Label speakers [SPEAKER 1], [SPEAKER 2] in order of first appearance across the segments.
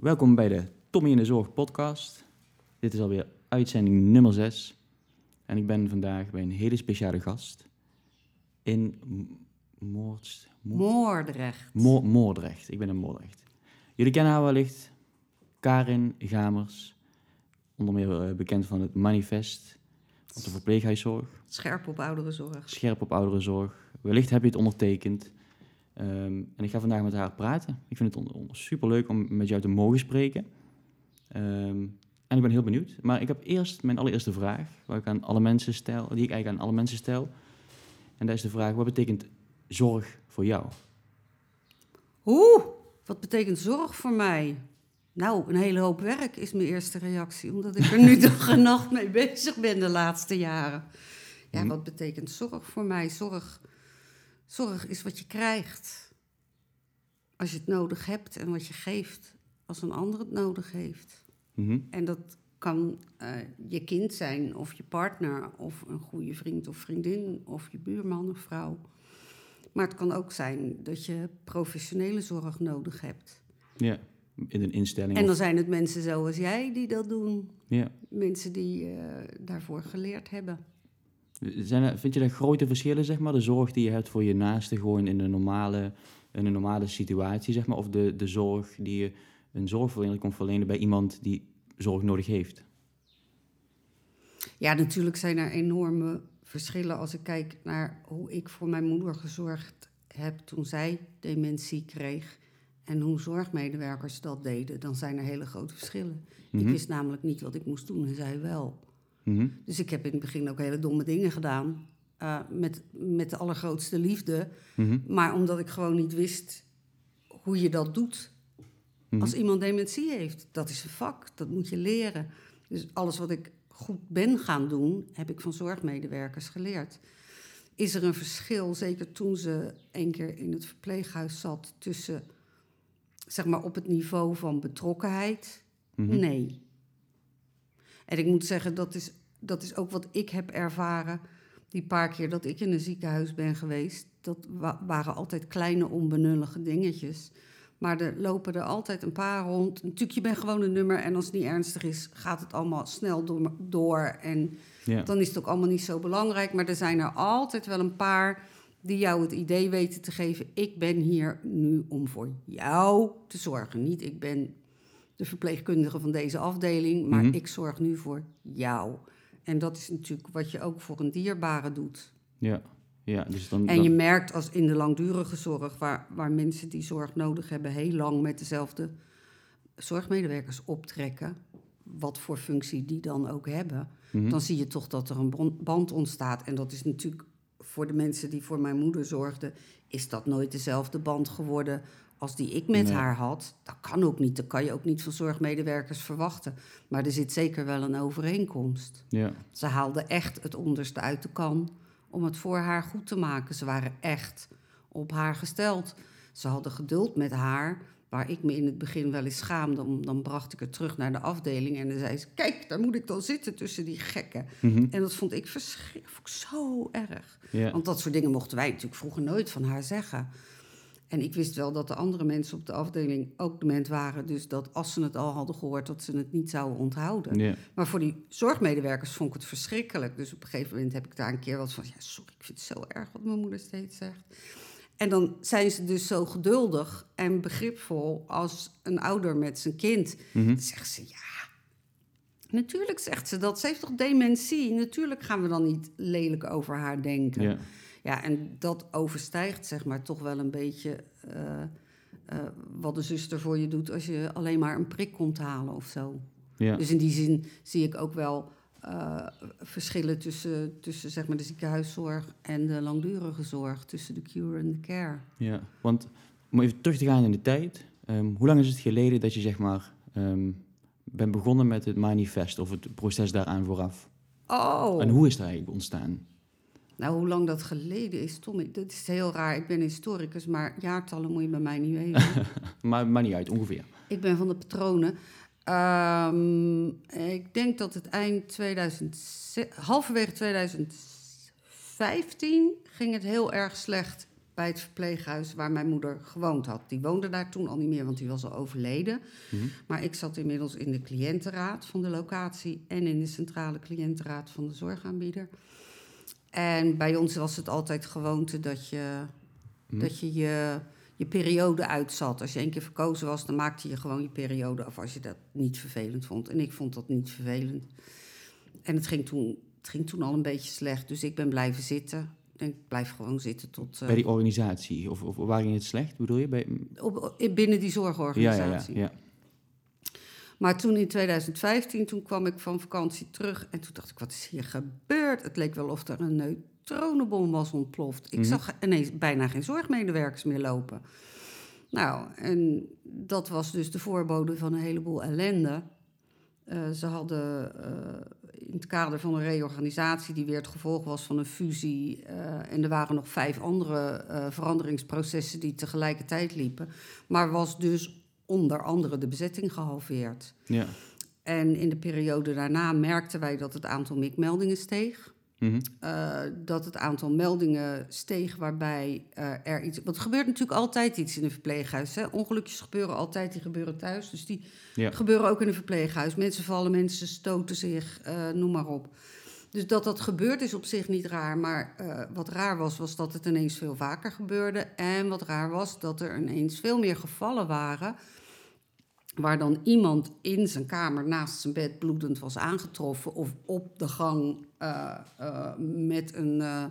[SPEAKER 1] Welkom bij de Tommy in de Zorg podcast. Dit is alweer uitzending nummer 6. En ik ben vandaag bij een hele speciale gast in M- Moords... Moord-
[SPEAKER 2] Moordrecht.
[SPEAKER 1] Mo- Moordrecht. Ik ben in Moordrecht. Jullie kennen haar wellicht. Karin Gamers. Onder meer eh, bekend van het manifest op de verpleeghuiszorg.
[SPEAKER 2] Scherp op ouderenzorg.
[SPEAKER 1] Scherp op ouderenzorg. Wellicht heb je het ondertekend. Ehm, en ik ga vandaag met haar praten. Ik vind het superleuk om met jou te mogen spreken. Ehm, en ik ben heel benieuwd. Maar ik heb eerst mijn allereerste vraag, waar ik aan alle mensen stel, die ik eigenlijk aan alle mensen stel. En dat is de vraag: wat betekent zorg voor jou?
[SPEAKER 2] Oeh, wat betekent zorg voor mij? Nou, een hele hoop werk is mijn eerste reactie, omdat ik er nu dag en nacht mee bezig ben de laatste jaren. Ja,
[SPEAKER 1] Mhm.
[SPEAKER 2] wat betekent zorg voor mij? Zorg, zorg is wat je krijgt als je het nodig hebt en wat je geeft als een ander het nodig heeft.
[SPEAKER 1] Mhm.
[SPEAKER 2] En dat kan eh, je kind zijn, of je partner, of een goede vriend of vriendin, of je buurman of vrouw. Maar het kan ook zijn dat je professionele zorg nodig hebt.
[SPEAKER 1] Ja, in een instelling.
[SPEAKER 2] En dan
[SPEAKER 1] of-
[SPEAKER 2] zijn het mensen zoals jij die dat doen.
[SPEAKER 1] ja.
[SPEAKER 2] Mensen die eh, daarvoor geleerd hebben.
[SPEAKER 1] Zijn er, vind je dat grote verschillen, zeg maar? De zorg die je hebt voor je naaste gewoon in een normale, in een normale situatie, zeg maar? Of de, de zorg die je een zorgverlener kon verlenen bij iemand die zorg nodig heeft?
[SPEAKER 2] Ja, natuurlijk zijn er enorme verschillen als ik kijk naar hoe ik voor mijn moeder gezorgd heb toen zij dementie kreeg. En hoe zorgmedewerkers dat deden, dan zijn er hele grote verschillen. Ik
[SPEAKER 1] Mhm.
[SPEAKER 2] wist namelijk niet wat ik moest doen en zij wel.
[SPEAKER 1] Mhm.
[SPEAKER 2] Dus ik heb in het begin ook hele domme dingen gedaan. eh, met, met de allergrootste liefde.
[SPEAKER 1] Mhm.
[SPEAKER 2] Maar omdat ik gewoon niet wist hoe je dat doet.
[SPEAKER 1] Mhm.
[SPEAKER 2] Als iemand dementie heeft, dat is een vak, dat moet je leren. Dus alles wat ik goed ben gaan doen, heb ik van zorgmedewerkers geleerd. Is er een verschil, zeker toen ze een keer in het verpleeghuis zat, tussen, zeg maar, op het niveau van betrokkenheid? Nee. En ik moet zeggen, dat is, dat is ook wat ik heb ervaren. Die paar keer dat ik in een ziekenhuis ben geweest, dat wa- waren altijd kleine onbenullige dingetjes. Maar er lopen er altijd een paar rond. Natuurlijk, je bent gewoon een nummer en als het niet ernstig is, gaat het allemaal snel door. door en
[SPEAKER 1] Ja.
[SPEAKER 2] dan is het ook allemaal niet zo belangrijk. Maar er zijn er altijd wel een paar die jou het idee weten te geven: ik ben hier nu om voor jou te zorgen. Niet ik ben de verpleegkundige van deze afdeling, maar
[SPEAKER 1] Mhm.
[SPEAKER 2] ik zorg nu voor jou. En dat is natuurlijk wat je ook voor een dierbare doet.
[SPEAKER 1] Ja. ja, dus dan...
[SPEAKER 2] En
[SPEAKER 1] dan-
[SPEAKER 2] je merkt als in de langdurige zorg, waar, waar mensen die zorg nodig hebben, heel lang met dezelfde zorgmedewerkers optrekken, wat voor functie die dan ook hebben,
[SPEAKER 1] Mhm.
[SPEAKER 2] dan zie je toch dat er een band ontstaat. En dat is natuurlijk voor de mensen die voor mijn moeder zorgden, is dat nooit dezelfde band geworden als die ik met
[SPEAKER 1] Nee.
[SPEAKER 2] haar had. Dat kan ook niet, dat kan je ook niet van zorgmedewerkers verwachten. Maar er zit zeker wel een overeenkomst.
[SPEAKER 1] Ja.
[SPEAKER 2] Ze haalden echt het onderste uit de kan om het voor haar goed te maken. Ze waren echt op haar gesteld. Ze hadden geduld met haar, waar ik me in het begin wel eens schaamde. om- Dan bracht ik haar terug naar de afdeling en dan zei ze... kijk, daar moet ik dan zitten tussen die gekken.
[SPEAKER 1] Mhm.
[SPEAKER 2] En dat vond ik verschrikkelijk zo erg.
[SPEAKER 1] ja.
[SPEAKER 2] Want dat soort dingen mochten wij natuurlijk vroeger nooit van haar zeggen. En ik wist wel dat de andere mensen op de afdeling ook dement waren. Dus dat als ze het al hadden gehoord, dat ze het niet zouden onthouden. Maar voor die zorgmedewerkers vond ik het verschrikkelijk. Dus op een gegeven moment heb ik daar een keer wat van... ja, sorry, ik vind het zo erg wat mijn moeder steeds zegt. En dan zijn ze dus zo geduldig en begripvol als een ouder met zijn kind.
[SPEAKER 1] Mhm.
[SPEAKER 2] Dan zegt ze, ja, natuurlijk zegt ze dat. Ze heeft toch dementie? Natuurlijk gaan we dan niet lelijk over haar denken.
[SPEAKER 1] Ja.
[SPEAKER 2] Ja, en dat overstijgt zeg maar toch wel een beetje eh, eh, wat een zuster voor je doet als je alleen maar een prik komt halen of zo.
[SPEAKER 1] Ja.
[SPEAKER 2] Dus in die zin zie ik ook wel eh, verschillen tussen, tussen zeg maar, de ziekenhuiszorg en de langdurige zorg, tussen de cure en de care.
[SPEAKER 1] Ja, want om even terug te gaan in de tijd. ehm, hoe lang is het geleden dat je zeg maar ehm, bent begonnen met het manifest of het proces daaraan vooraf?
[SPEAKER 2] Oh,
[SPEAKER 1] En hoe is dat eigenlijk ontstaan?
[SPEAKER 2] Nou hoe lang dat geleden is, Tom, ik- dat is heel raar. Ik ben historicus, maar jaartallen moet je bij mij niet weten.
[SPEAKER 1] Maar niet uit, ongeveer.
[SPEAKER 2] Ik ben van de patronen. Ehm, ik denk dat het eind 2000, halverwege 2015 ging het heel erg slecht bij het verpleeghuis waar mijn moeder gewoond had. Die woonde daar toen al niet meer, want die was al overleden.
[SPEAKER 1] Mhm.
[SPEAKER 2] Maar ik zat inmiddels in de cliëntenraad van de locatie en in de centrale cliëntenraad van de zorgaanbieder. En bij ons was het altijd gewoonte dat je
[SPEAKER 1] Mhm.
[SPEAKER 2] dat je, je je periode uitzat. Als je één keer verkozen was, dan maakte je gewoon je periode af als je dat niet vervelend vond. En ik vond dat niet vervelend. En het ging toen, het ging toen al een beetje slecht, dus ik ben blijven zitten. Ik denk, ik blijf gewoon zitten tot... eh,
[SPEAKER 1] Bij die organisatie, of, of waar ging het slecht, bedoel je? Bij,
[SPEAKER 2] op, binnen die
[SPEAKER 1] ja,
[SPEAKER 2] zorgorganisatie.
[SPEAKER 1] ja, ja, ja.
[SPEAKER 2] Maar toen in 2015, toen kwam ik van vakantie terug en toen dacht ik, wat is hier gebeurd? Het leek wel of er een neutronenbom was ontploft. Ik
[SPEAKER 1] Mhm.
[SPEAKER 2] zag ineens bijna geen zorgmedewerkers meer lopen. Nou, en dat was dus de voorbode van een heleboel ellende. Eh, ze hadden eh, in het kader van een reorganisatie, die weer het gevolg was van een fusie. eh, en er waren nog vijf andere veranderingsprocessen die tegelijkertijd liepen. Maar was dus onder andere de bezetting gehalveerd.
[SPEAKER 1] ja.
[SPEAKER 2] En in de periode daarna merkten wij dat het aantal MIC-meldingen steeg.
[SPEAKER 1] Mhm.
[SPEAKER 2] Eh, dat het aantal meldingen steeg waarbij eh, er iets... Want er gebeurt natuurlijk altijd iets in een verpleeghuis. Hè? Ongelukjes gebeuren altijd, die gebeuren thuis. Dus die
[SPEAKER 1] Ja.
[SPEAKER 2] gebeuren ook in een verpleeghuis. Mensen vallen, mensen stoten zich, eh, noem maar op. Dus dat dat gebeurt is op zich niet raar. Maar wat raar was, was dat het ineens veel vaker gebeurde. En wat raar was, dat er ineens veel meer gevallen waren... waar dan iemand in zijn kamer naast zijn bed bloedend was aangetroffen... of op de gang eh, eh, met een... eh,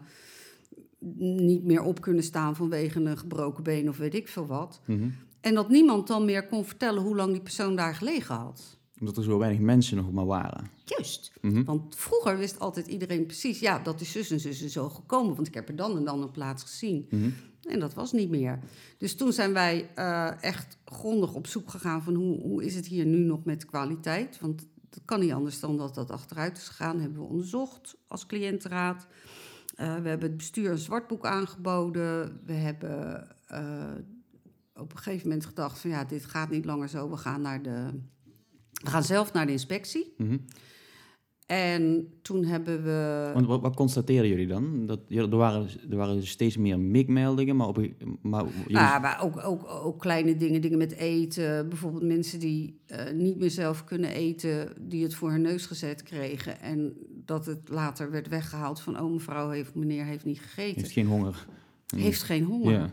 [SPEAKER 2] niet meer op kunnen staan vanwege een gebroken been of weet ik veel wat.
[SPEAKER 1] Mhm.
[SPEAKER 2] En dat niemand dan meer kon vertellen hoe lang die persoon daar gelegen had.
[SPEAKER 1] Omdat er zo weinig mensen nog maar waren.
[SPEAKER 2] Juist.
[SPEAKER 1] Mhm.
[SPEAKER 2] Want vroeger wist altijd iedereen precies, ja, dat is zus en zus en zo gekomen, want ik heb er dan en dan een plaats gezien.
[SPEAKER 1] Mhm.
[SPEAKER 2] En dat was niet meer. Dus toen zijn wij eh, echt grondig op zoek gegaan van hoe, hoe is het hier nu nog met kwaliteit? Want dat kan niet anders dan dat dat achteruit is gegaan. Hebben we onderzocht als cliëntenraad. Eh, we hebben het bestuur een zwartboek aangeboden. We hebben eh, op een gegeven moment gedacht van ja, dit gaat niet langer zo. We gaan, naar de, we gaan zelf naar de inspectie.
[SPEAKER 1] Mhm.
[SPEAKER 2] En toen hebben we...
[SPEAKER 1] Want wat, wat constateerden jullie dan? Dat, er, waren, er waren steeds meer MIG-meldingen, maar, op, maar jullie-
[SPEAKER 2] Ja, maar ook, ook, ook kleine dingen, dingen met eten. Bijvoorbeeld mensen die eh, niet meer zelf kunnen eten, die het voor hun neus gezet kregen. En dat het later werd weggehaald van, oh mevrouw heeft, meneer heeft niet gegeten.
[SPEAKER 1] heeft geen honger.
[SPEAKER 2] Heeft geen honger.
[SPEAKER 1] Ja.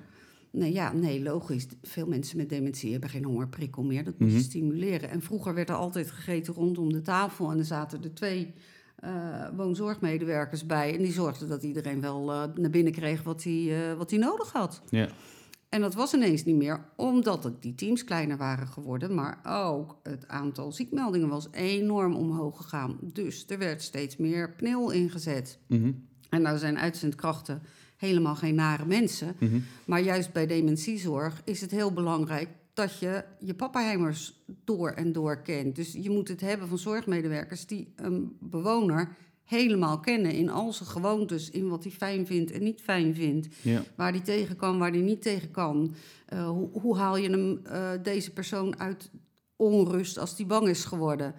[SPEAKER 2] Nee, ja, nee, logisch. Veel mensen met dementie hebben geen hongerprikkel meer. Dat moet je
[SPEAKER 1] Mhm.
[SPEAKER 2] stimuleren. En vroeger werd er altijd gegeten rondom de tafel. En er zaten er twee eh, woonzorgmedewerkers bij. En die zorgden dat iedereen wel eh, naar binnen kreeg wat hij eh, wat hij nodig had.
[SPEAKER 1] Ja.
[SPEAKER 2] En dat was ineens niet meer, omdat het die teams kleiner waren geworden. Maar ook het aantal ziekmeldingen was enorm omhoog gegaan. Dus er werd steeds meer pnil ingezet.
[SPEAKER 1] Mhm.
[SPEAKER 2] En nou zijn uitzendkrachten helemaal geen nare mensen.
[SPEAKER 1] Mhm.
[SPEAKER 2] Maar juist bij dementiezorg is het heel belangrijk dat je je pappenheimers door en door kent. Dus je moet het hebben van zorgmedewerkers die een bewoner helemaal kennen in al zijn gewoontes, in wat hij fijn vindt en niet fijn vindt,
[SPEAKER 1] Ja.
[SPEAKER 2] waar hij tegen kan, waar hij niet tegen kan. Eh, hoe, hoe haal je hem, eh, deze persoon uit onrust als die bang is geworden?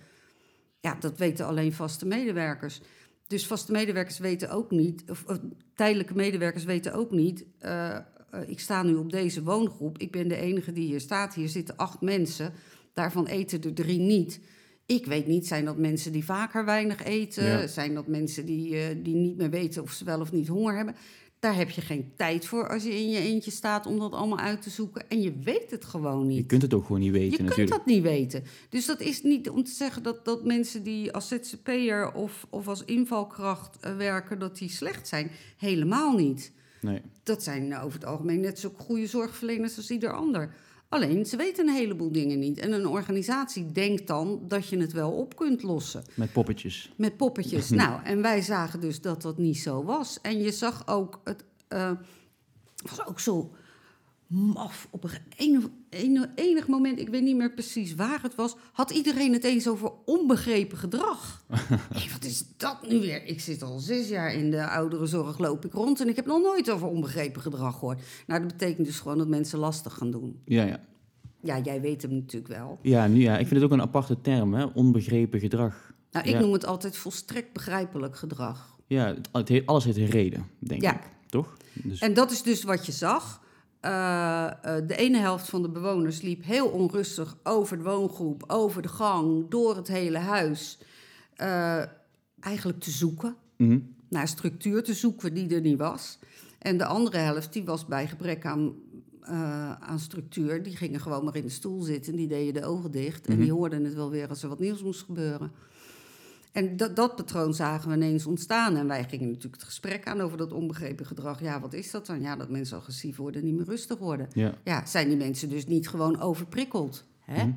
[SPEAKER 2] Ja, dat weten alleen vaste medewerkers. Dus vaste medewerkers weten ook niet, of, of tijdelijke medewerkers weten ook niet. eh, eh, ik sta nu op deze woongroep. Ik ben de enige die hier staat. Hier zitten acht mensen. Daarvan eten er drie niet. Ik weet niet, zijn dat mensen die vaker weinig eten?
[SPEAKER 1] Ja.
[SPEAKER 2] Zijn dat mensen die, eh, die niet meer weten of ze wel of niet honger hebben? Daar heb je geen tijd voor als je in je eentje staat om dat allemaal uit te zoeken. En je weet het gewoon niet.
[SPEAKER 1] Je kunt het ook gewoon niet weten
[SPEAKER 2] Je kunt dat niet weten. Dus dat is niet om te zeggen dat, dat mensen die als ZZP'er of, of als invalkracht eh, werken, dat die slecht zijn. Helemaal niet.
[SPEAKER 1] Nee.
[SPEAKER 2] Dat zijn eh, over het algemeen net zo goede zorgverleners als ieder ander. Alleen, ze weten een heleboel dingen niet. En een organisatie denkt dan dat je het wel op kunt lossen.
[SPEAKER 1] Met poppetjes.
[SPEAKER 2] Met poppetjes. nou, en wij zagen dus dat dat niet zo was. En je zag ook, het eh, was ook zo maf. Op een enig, moment, ik weet niet meer precies waar het was, had iedereen het eens over onbegrepen gedrag. Wat is dat nu weer? Ik zit al zes jaar in de ouderenzorg, loop ik rond en ik heb nog nooit over onbegrepen gedrag gehoord. Nou, dat betekent dus gewoon dat mensen lastig gaan doen.
[SPEAKER 1] Ja, ja.
[SPEAKER 2] Ja, jij weet hem natuurlijk wel.
[SPEAKER 1] Ja, nu, ja, ik vind het ook een aparte term, hè? onbegrepen gedrag.
[SPEAKER 2] Nou, ik
[SPEAKER 1] Ja.
[SPEAKER 2] noem het altijd volstrekt begrijpelijk gedrag.
[SPEAKER 1] Ja, het, alles heeft een reden, denk
[SPEAKER 2] Ja.
[SPEAKER 1] ik. toch? Dus,
[SPEAKER 2] En dat is dus wat je zag. Eh, eh, de ene helft van de bewoners liep heel onrustig over de woongroep, over de gang, door het hele huis. eh, eigenlijk te zoeken,
[SPEAKER 1] mhm,
[SPEAKER 2] naar structuur te zoeken die er niet was. En de andere helft, die was bij gebrek aan, aan structuur, die gingen gewoon maar in de stoel zitten. Die deden de ogen dicht en die hoorden het wel weer als er wat nieuws moest gebeuren. En dat, dat patroon zagen we ineens ontstaan. En wij gingen natuurlijk het gesprek aan over dat onbegrepen gedrag. Ja, wat is dat dan? Ja, dat mensen agressief worden en niet meer rustig worden.
[SPEAKER 1] ja,
[SPEAKER 2] Ja, zijn die mensen dus niet gewoon overprikkeld? Hè?
[SPEAKER 1] Mhm.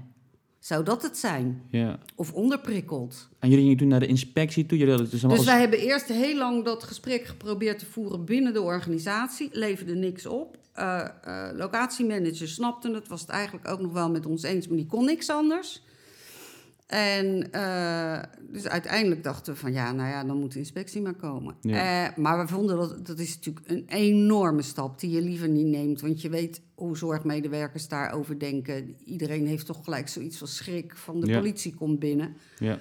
[SPEAKER 2] Zou dat het zijn?
[SPEAKER 1] ja.
[SPEAKER 2] Of onderprikkeld?
[SPEAKER 1] En jullie gingen toen naar de inspectie toe? Jullie dus
[SPEAKER 2] Dus
[SPEAKER 1] als-
[SPEAKER 2] wij hebben eerst heel lang dat gesprek geprobeerd te voeren binnen de organisatie. Leverde niks op. Eh eh, locatiemanager snapte het, was het eigenlijk ook nog wel met ons eens, maar die kon niks anders. En eh, dus uiteindelijk dachten we van ja, nou ja, dan moet de inspectie maar komen.
[SPEAKER 1] Ja.
[SPEAKER 2] Eh, maar we vonden dat, dat is natuurlijk een enorme stap die je liever niet neemt. Want je weet hoe zorgmedewerkers daarover denken. Iedereen heeft toch gelijk zoiets van schrik van de
[SPEAKER 1] Ja.
[SPEAKER 2] politie komt binnen.
[SPEAKER 1] Ja,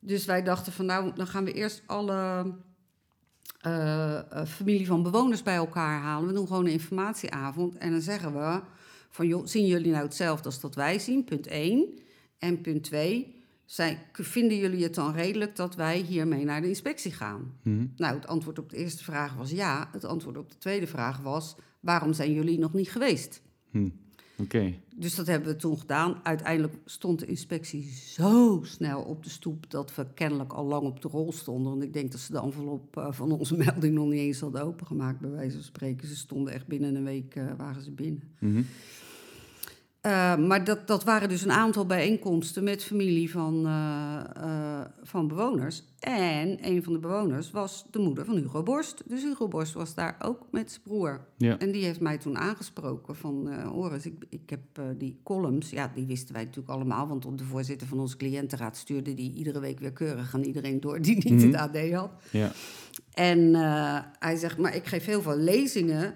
[SPEAKER 2] Dus wij dachten van nou, dan gaan we eerst alle eh, familie van bewoners bij elkaar halen. We doen gewoon een informatieavond en dan zeggen we van joh, zien jullie nou hetzelfde als dat wij zien? Punt 1. En punt 2, zijn, vinden jullie het dan redelijk dat wij hiermee naar de inspectie gaan?
[SPEAKER 1] mhm,
[SPEAKER 2] Nou, het antwoord op de eerste vraag was ja. Het antwoord op de tweede vraag was waarom zijn jullie nog niet geweest?
[SPEAKER 1] hm, oké.
[SPEAKER 2] Dus dat hebben we toen gedaan. Uiteindelijk stond de inspectie zo snel op de stoep dat we kennelijk al lang op de rol stonden. Want ik denk dat ze de envelop eh, van onze melding nog niet eens hadden opengemaakt, bij wijze van spreken. Ze stonden echt binnen een week eh, waren ze binnen.
[SPEAKER 1] mhm,
[SPEAKER 2] Eh, maar dat, dat waren dus een aantal bijeenkomsten met familie van, eh, eh, van bewoners. En een van de bewoners was de moeder van Hugo Borst. Dus Hugo Borst was daar ook met zijn broer.
[SPEAKER 1] Ja,
[SPEAKER 2] En die heeft mij toen aangesproken van... Oris, ik, ik heb die columns... Ja, die wisten wij natuurlijk allemaal... want de voorzitter van onze cliëntenraad stuurde die iedere week weer keurig aan iedereen door... die niet
[SPEAKER 1] Mhm.
[SPEAKER 2] het AD had.
[SPEAKER 1] ja,
[SPEAKER 2] En hij zegt, maar ik geef heel veel lezingen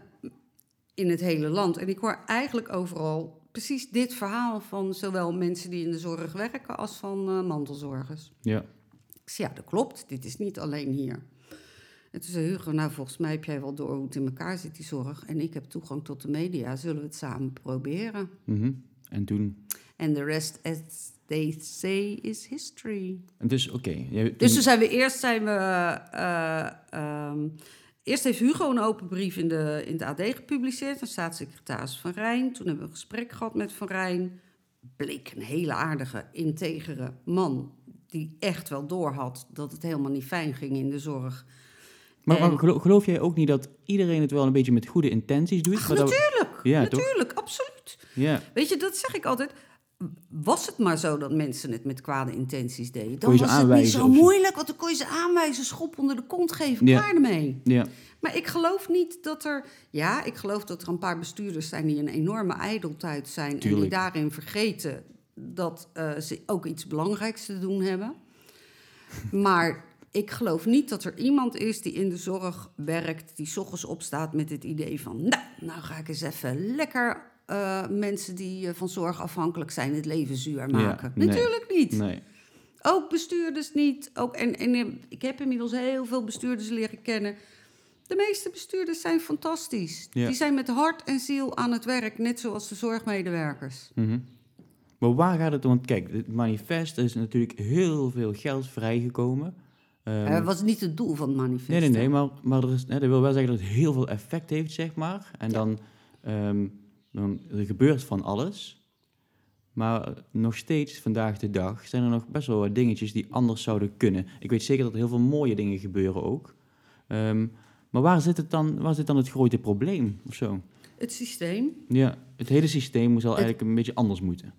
[SPEAKER 2] in het hele land. En ik hoor eigenlijk overal precies dit verhaal van zowel mensen die in de zorg werken als van eh, mantelzorgers.
[SPEAKER 1] ja,
[SPEAKER 2] Ik zei, ja, dat klopt. Dit is niet alleen hier. En toen zei Hugo, nou, volgens mij heb jij wel door hoe het in elkaar zit, die zorg. En ik heb toegang tot de media. Zullen we het samen proberen?
[SPEAKER 1] mhm. En toen...
[SPEAKER 2] En de rest, as they say, is history.
[SPEAKER 1] En dus, oké. jij-
[SPEAKER 2] Dus
[SPEAKER 1] toen-
[SPEAKER 2] zijn we eerst zijn we. eh, ehm, eerst heeft Hugo een open brief in, de, in het AD gepubliceerd aan staatssecretaris Van Rijn. Toen hebben we een gesprek gehad met Van Rijn. Bleek een hele aardige, integere man. Die echt wel doorhad dat het helemaal niet fijn ging in de zorg.
[SPEAKER 1] maar,
[SPEAKER 2] en-
[SPEAKER 1] geloof jij ook niet dat iedereen het wel een beetje met goede intenties doet?
[SPEAKER 2] Ach,
[SPEAKER 1] maar dat-
[SPEAKER 2] natuurlijk,
[SPEAKER 1] Ja, toch?
[SPEAKER 2] natuurlijk, absoluut.
[SPEAKER 1] Ja,
[SPEAKER 2] Weet je, dat zeg ik altijd. Was het maar zo dat mensen het met kwade intenties deden, dan was het niet zo moeilijk, want dan kon je ze aanwijzen, schop onder de kont geven,
[SPEAKER 1] Ja.
[SPEAKER 2] klaar ermee.
[SPEAKER 1] ja,
[SPEAKER 2] Maar ik geloof niet dat er. Ja, ik geloof dat er een paar bestuurders zijn die een enorme ijdeltuit zijn. En die daarin vergeten dat eh, ze ook iets belangrijks te doen hebben. Maar ik geloof niet dat er iemand is die in de zorg werkt, die 's ochtends opstaat met het idee van. Nou, nou ga ik eens even lekker eh, mensen die eh, van zorg afhankelijk zijn het leven zuur maken. Natuurlijk niet.
[SPEAKER 1] nee.
[SPEAKER 2] Ook bestuurders niet. Ook, en, en eh, ik heb inmiddels heel veel bestuurders leren kennen. De meeste bestuurders zijn fantastisch.
[SPEAKER 1] Ja.
[SPEAKER 2] Die zijn met hart en ziel aan het werk, net zoals de zorgmedewerkers.
[SPEAKER 1] Mhm. Maar waar gaat het om? Want kijk, het manifest is natuurlijk heel veel geld vrijgekomen. Ehm,
[SPEAKER 2] dat was niet het doel van het manifest.
[SPEAKER 1] nee, nee, nee, maar, maar er is, hè, dat wil wel zeggen dat het heel veel effect heeft, zeg maar. En
[SPEAKER 2] Ja.
[SPEAKER 1] dan, ehm, dan er gebeurt van alles. Maar nog steeds, vandaag de dag, zijn er nog best wel wat dingetjes die anders zouden kunnen. Ik weet zeker dat er heel veel mooie dingen gebeuren ook. Ehm, maar waar zit, het dan, waar zit dan het grote probleem of zo?
[SPEAKER 2] Het systeem.
[SPEAKER 1] Ja, het hele systeem moet al
[SPEAKER 2] Het-
[SPEAKER 1] eigenlijk een beetje anders moeten.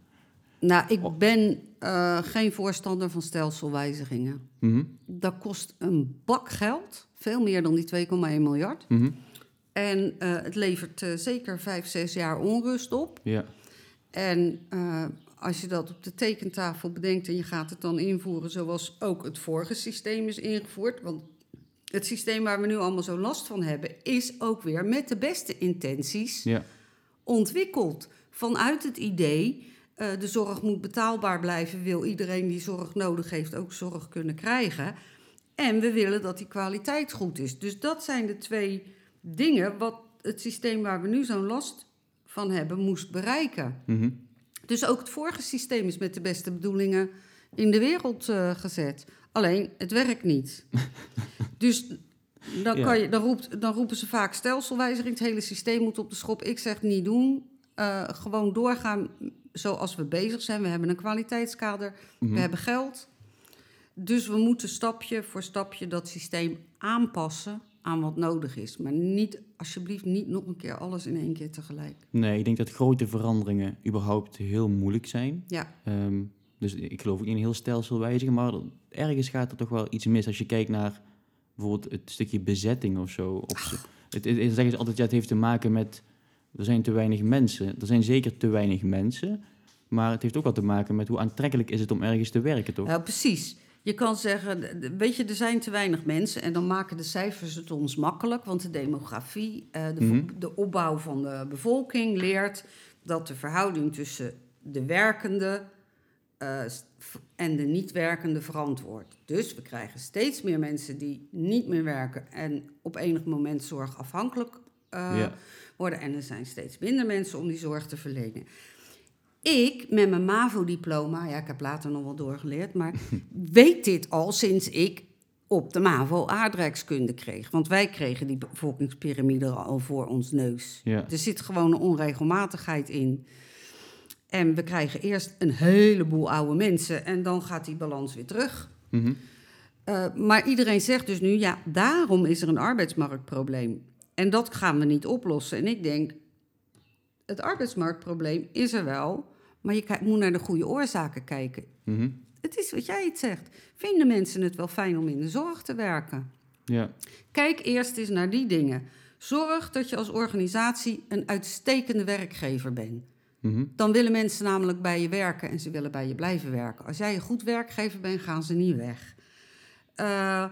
[SPEAKER 2] Nou, ik
[SPEAKER 1] Oh.
[SPEAKER 2] ben eh, geen voorstander van stelselwijzigingen.
[SPEAKER 1] Mhm,
[SPEAKER 2] Dat kost een bak geld. Veel meer dan die 2,1 miljard.
[SPEAKER 1] mhm,
[SPEAKER 2] En eh, het levert eh, zeker vijf, zes jaar onrust op.
[SPEAKER 1] Ja,
[SPEAKER 2] En eh, als je dat op de tekentafel bedenkt en je gaat het dan invoeren zoals ook het vorige systeem is ingevoerd. Want het systeem waar we nu allemaal zo last van hebben, is ook weer met de beste intenties
[SPEAKER 1] ja,
[SPEAKER 2] ontwikkeld. Vanuit het idee, de zorg moet betaalbaar blijven, wil iedereen die zorg nodig heeft ook zorg kunnen krijgen. En we willen dat die kwaliteit goed is. Dus dat zijn de twee dingen wat het systeem waar we nu zo'n last van hebben moest bereiken.
[SPEAKER 1] Mhm.
[SPEAKER 2] Dus ook het vorige systeem is met de beste bedoelingen in de wereld eh, gezet. Alleen, het werkt niet. dus dan,
[SPEAKER 1] Ja.
[SPEAKER 2] kan je, dan, roept, dan roepen ze vaak stelselwijziging. Het hele systeem moet op de schop. Ik zeg niet doen. Eh, gewoon doorgaan zoals we bezig zijn. We hebben een kwaliteitskader.
[SPEAKER 1] Mhm.
[SPEAKER 2] We hebben geld. Dus we moeten stapje voor stapje dat systeem aanpassen aan wat nodig is. Maar niet, alsjeblieft niet nog een keer alles in één keer tegelijk.
[SPEAKER 1] Nee, ik denk dat grote veranderingen überhaupt heel moeilijk zijn.
[SPEAKER 2] Ja,
[SPEAKER 1] Ehm, dus ik geloof ook niet in een heel stelsel wijzigen, maar er- ergens gaat er toch wel iets mis. Als je kijkt naar bijvoorbeeld het stukje bezetting of zo. Of. Het, het, zeggen ze altijd, ja, het heeft te maken met, er zijn te weinig mensen. Er zijn zeker te weinig mensen, maar het heeft ook wel te maken met hoe aantrekkelijk is het om ergens te werken, toch?
[SPEAKER 2] Nou, precies. Je kan zeggen, weet je, er zijn te weinig mensen en dan maken de cijfers het ons makkelijk, want de demografie, eh, de,
[SPEAKER 1] Mhm.
[SPEAKER 2] de opbouw van de bevolking leert dat de verhouding tussen de werkende eh, en de niet werkende verantwoord. Dus we krijgen steeds meer mensen die niet meer werken en op enig moment zorgafhankelijk eh, worden. En er zijn steeds minder mensen om die zorg te verlenen. Ik, met mijn MAVO-diploma, ja, ik heb later nog wel doorgeleerd, maar weet dit al sinds ik op de MAVO aardrijkskunde kreeg. Want wij kregen die bevolkingspyramide al voor ons neus.
[SPEAKER 1] Ja.
[SPEAKER 2] Er zit gewoon een onregelmatigheid in. En we krijgen eerst een heleboel oude mensen en dan gaat die balans weer terug.
[SPEAKER 1] Mhm.
[SPEAKER 2] Uh, maar iedereen zegt dus nu, ja, daarom is er een arbeidsmarktprobleem. En dat gaan we niet oplossen. En ik denk, het arbeidsmarktprobleem is er wel, maar je moet naar de goede oorzaken kijken.
[SPEAKER 1] Mhm.
[SPEAKER 2] Het is wat jij het zegt. Vinden mensen het wel fijn om in de zorg te werken?
[SPEAKER 1] Ja.
[SPEAKER 2] Kijk eerst eens naar die dingen. Zorg dat je als organisatie een uitstekende werkgever bent.
[SPEAKER 1] Mhm.
[SPEAKER 2] Dan willen mensen namelijk bij je werken en ze willen bij je blijven werken. Als jij een goed werkgever bent, gaan ze niet weg. Uh,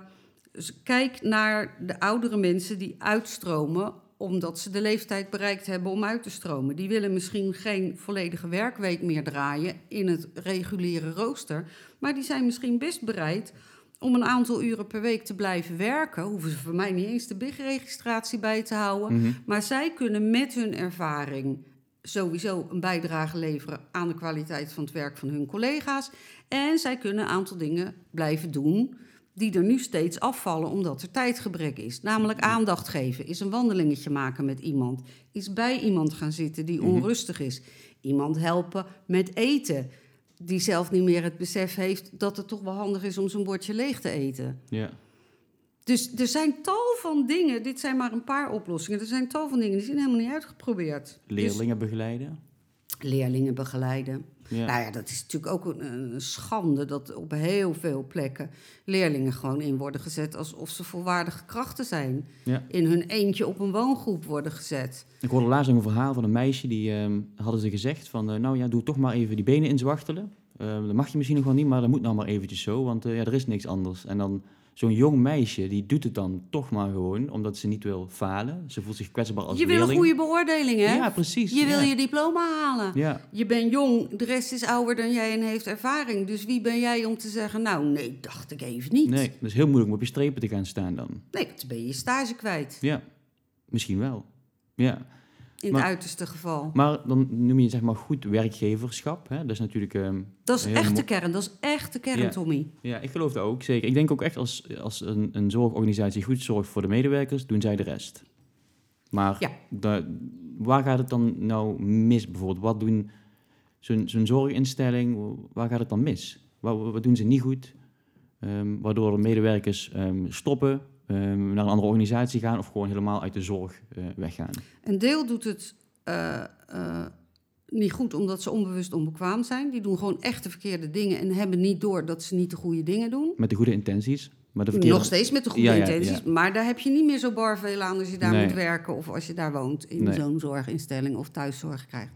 [SPEAKER 2] dus kijk naar de oudere mensen die uitstromen omdat ze de leeftijd bereikt hebben om uit te stromen. Die willen misschien geen volledige werkweek meer draaien in het reguliere rooster, maar die zijn misschien best bereid om een aantal uren per week te blijven werken. Hoeven ze voor mij niet eens de BIG-registratie bij te houden,
[SPEAKER 1] Mhm.
[SPEAKER 2] maar zij kunnen met hun ervaring sowieso een bijdrage leveren aan de kwaliteit van het werk van hun collega's. En zij kunnen een aantal dingen blijven doen die er nu steeds afvallen omdat er tijdgebrek is. Namelijk aandacht geven, is een wandelingetje maken met iemand, is bij iemand gaan zitten die
[SPEAKER 1] Mhm.
[SPEAKER 2] onrustig is, iemand helpen met eten, die zelf niet meer het besef heeft dat het toch wel handig is om zo'n bordje leeg te eten.
[SPEAKER 1] Ja.
[SPEAKER 2] Dus er zijn tal van dingen, dit zijn maar een paar oplossingen, er zijn tal van dingen die zijn helemaal niet uitgeprobeerd.
[SPEAKER 1] Leerlingen begeleiden.
[SPEAKER 2] Dus leerlingen begeleiden.
[SPEAKER 1] Ja.
[SPEAKER 2] Nou ja, dat is natuurlijk ook een, een schande dat op heel veel plekken leerlingen gewoon in worden gezet alsof ze volwaardige krachten zijn.
[SPEAKER 1] Ja.
[SPEAKER 2] In hun eentje op een woongroep worden gezet.
[SPEAKER 1] Ik hoorde laatst nog een verhaal van een meisje, die ehm, hadden ze gezegd van, eh, nou ja, doe toch maar even die benen inzwachtelen. Uh, dat mag je misschien nog wel niet, maar dat moet nou maar eventjes zo, want uh, ja, er is niks anders. En dan zo'n jong meisje, die doet het dan toch maar gewoon, omdat ze niet wil falen. Ze voelt zich kwetsbaar als
[SPEAKER 2] je wil
[SPEAKER 1] leerling.
[SPEAKER 2] een goede beoordeling, hè?
[SPEAKER 1] Ja, precies.
[SPEAKER 2] Je wil je diploma halen.
[SPEAKER 1] Ja,
[SPEAKER 2] Je bent jong, de rest is ouder dan jij en heeft ervaring. Dus wie ben jij om te zeggen, nou nee, dacht ik even niet.
[SPEAKER 1] nee, dat is heel moeilijk om op je strepen te gaan staan dan.
[SPEAKER 2] Nee, dan ben je je stage kwijt.
[SPEAKER 1] Ja, misschien wel. Ja,
[SPEAKER 2] In
[SPEAKER 1] Maar-
[SPEAKER 2] het uiterste geval.
[SPEAKER 1] maar dan noem je zeg maar goed werkgeverschap. Hè? Dat is natuurlijk... ehm,
[SPEAKER 2] Dat is echt de kern, dat is echt de kern,
[SPEAKER 1] Ja.
[SPEAKER 2] Tommy.
[SPEAKER 1] Ja, ik geloof dat ook, zeker. Ik denk ook echt als, als een, een zorgorganisatie goed zorgt voor de medewerkers, doen zij de rest. Maar
[SPEAKER 2] Ja.
[SPEAKER 1] waar gaat het dan nou mis bijvoorbeeld? Wat doen zo'n zo'n zorginstelling, waar gaat het dan mis? Wat, wat doen ze niet goed? Ehm, waardoor de medewerkers ehm, stoppen, ehm, naar een andere organisatie gaan of gewoon helemaal uit de zorg eh, weggaan.
[SPEAKER 2] Een deel doet het eh, eh, niet goed omdat ze onbewust onbekwaam zijn. Die doen gewoon echt de verkeerde dingen en hebben niet door dat ze niet de goede dingen doen.
[SPEAKER 1] Met de goede intenties, maar de verkeerde...
[SPEAKER 2] Nog steeds met de goede
[SPEAKER 1] Ja,
[SPEAKER 2] intenties,
[SPEAKER 1] ja.
[SPEAKER 2] maar daar heb je niet meer zo bar veel aan als je daar
[SPEAKER 1] Nee.
[SPEAKER 2] moet werken of als je daar woont in
[SPEAKER 1] Nee.
[SPEAKER 2] zo'n zorginstelling of thuiszorg krijgt.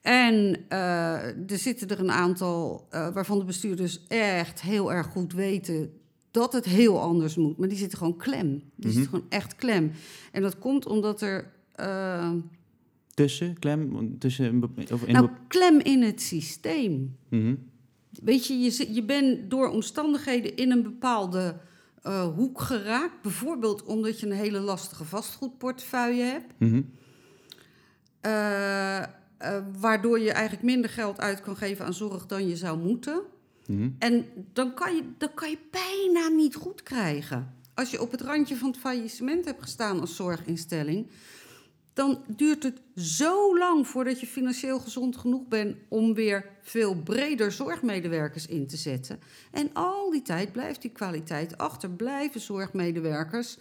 [SPEAKER 2] En er zitten er een aantal waarvan de bestuurders echt heel erg goed weten dat het heel anders moet. Maar die zitten gewoon klem. Die
[SPEAKER 1] Mhm.
[SPEAKER 2] zitten gewoon echt klem. En dat komt omdat er. eh,
[SPEAKER 1] Tussen, klem, tussen... een Of in
[SPEAKER 2] nou, klem in het systeem.
[SPEAKER 1] Mhm.
[SPEAKER 2] Weet je, je, je bent door omstandigheden in een bepaalde eh, hoek geraakt. Bijvoorbeeld omdat je een hele lastige vastgoedportefeuille hebt.
[SPEAKER 1] Mhm.
[SPEAKER 2] eh, waardoor je eigenlijk minder geld uit kan geven aan zorg dan je zou moeten.
[SPEAKER 1] Mhm.
[SPEAKER 2] En dan kan, je, dan kan je bijna niet goed krijgen. Als je op het randje van het faillissement hebt gestaan als zorginstelling, dan duurt het zo lang voordat je financieel gezond genoeg bent om weer veel breder zorgmedewerkers in te zetten. En al die tijd blijft die kwaliteit achter, blijven zorgmedewerkers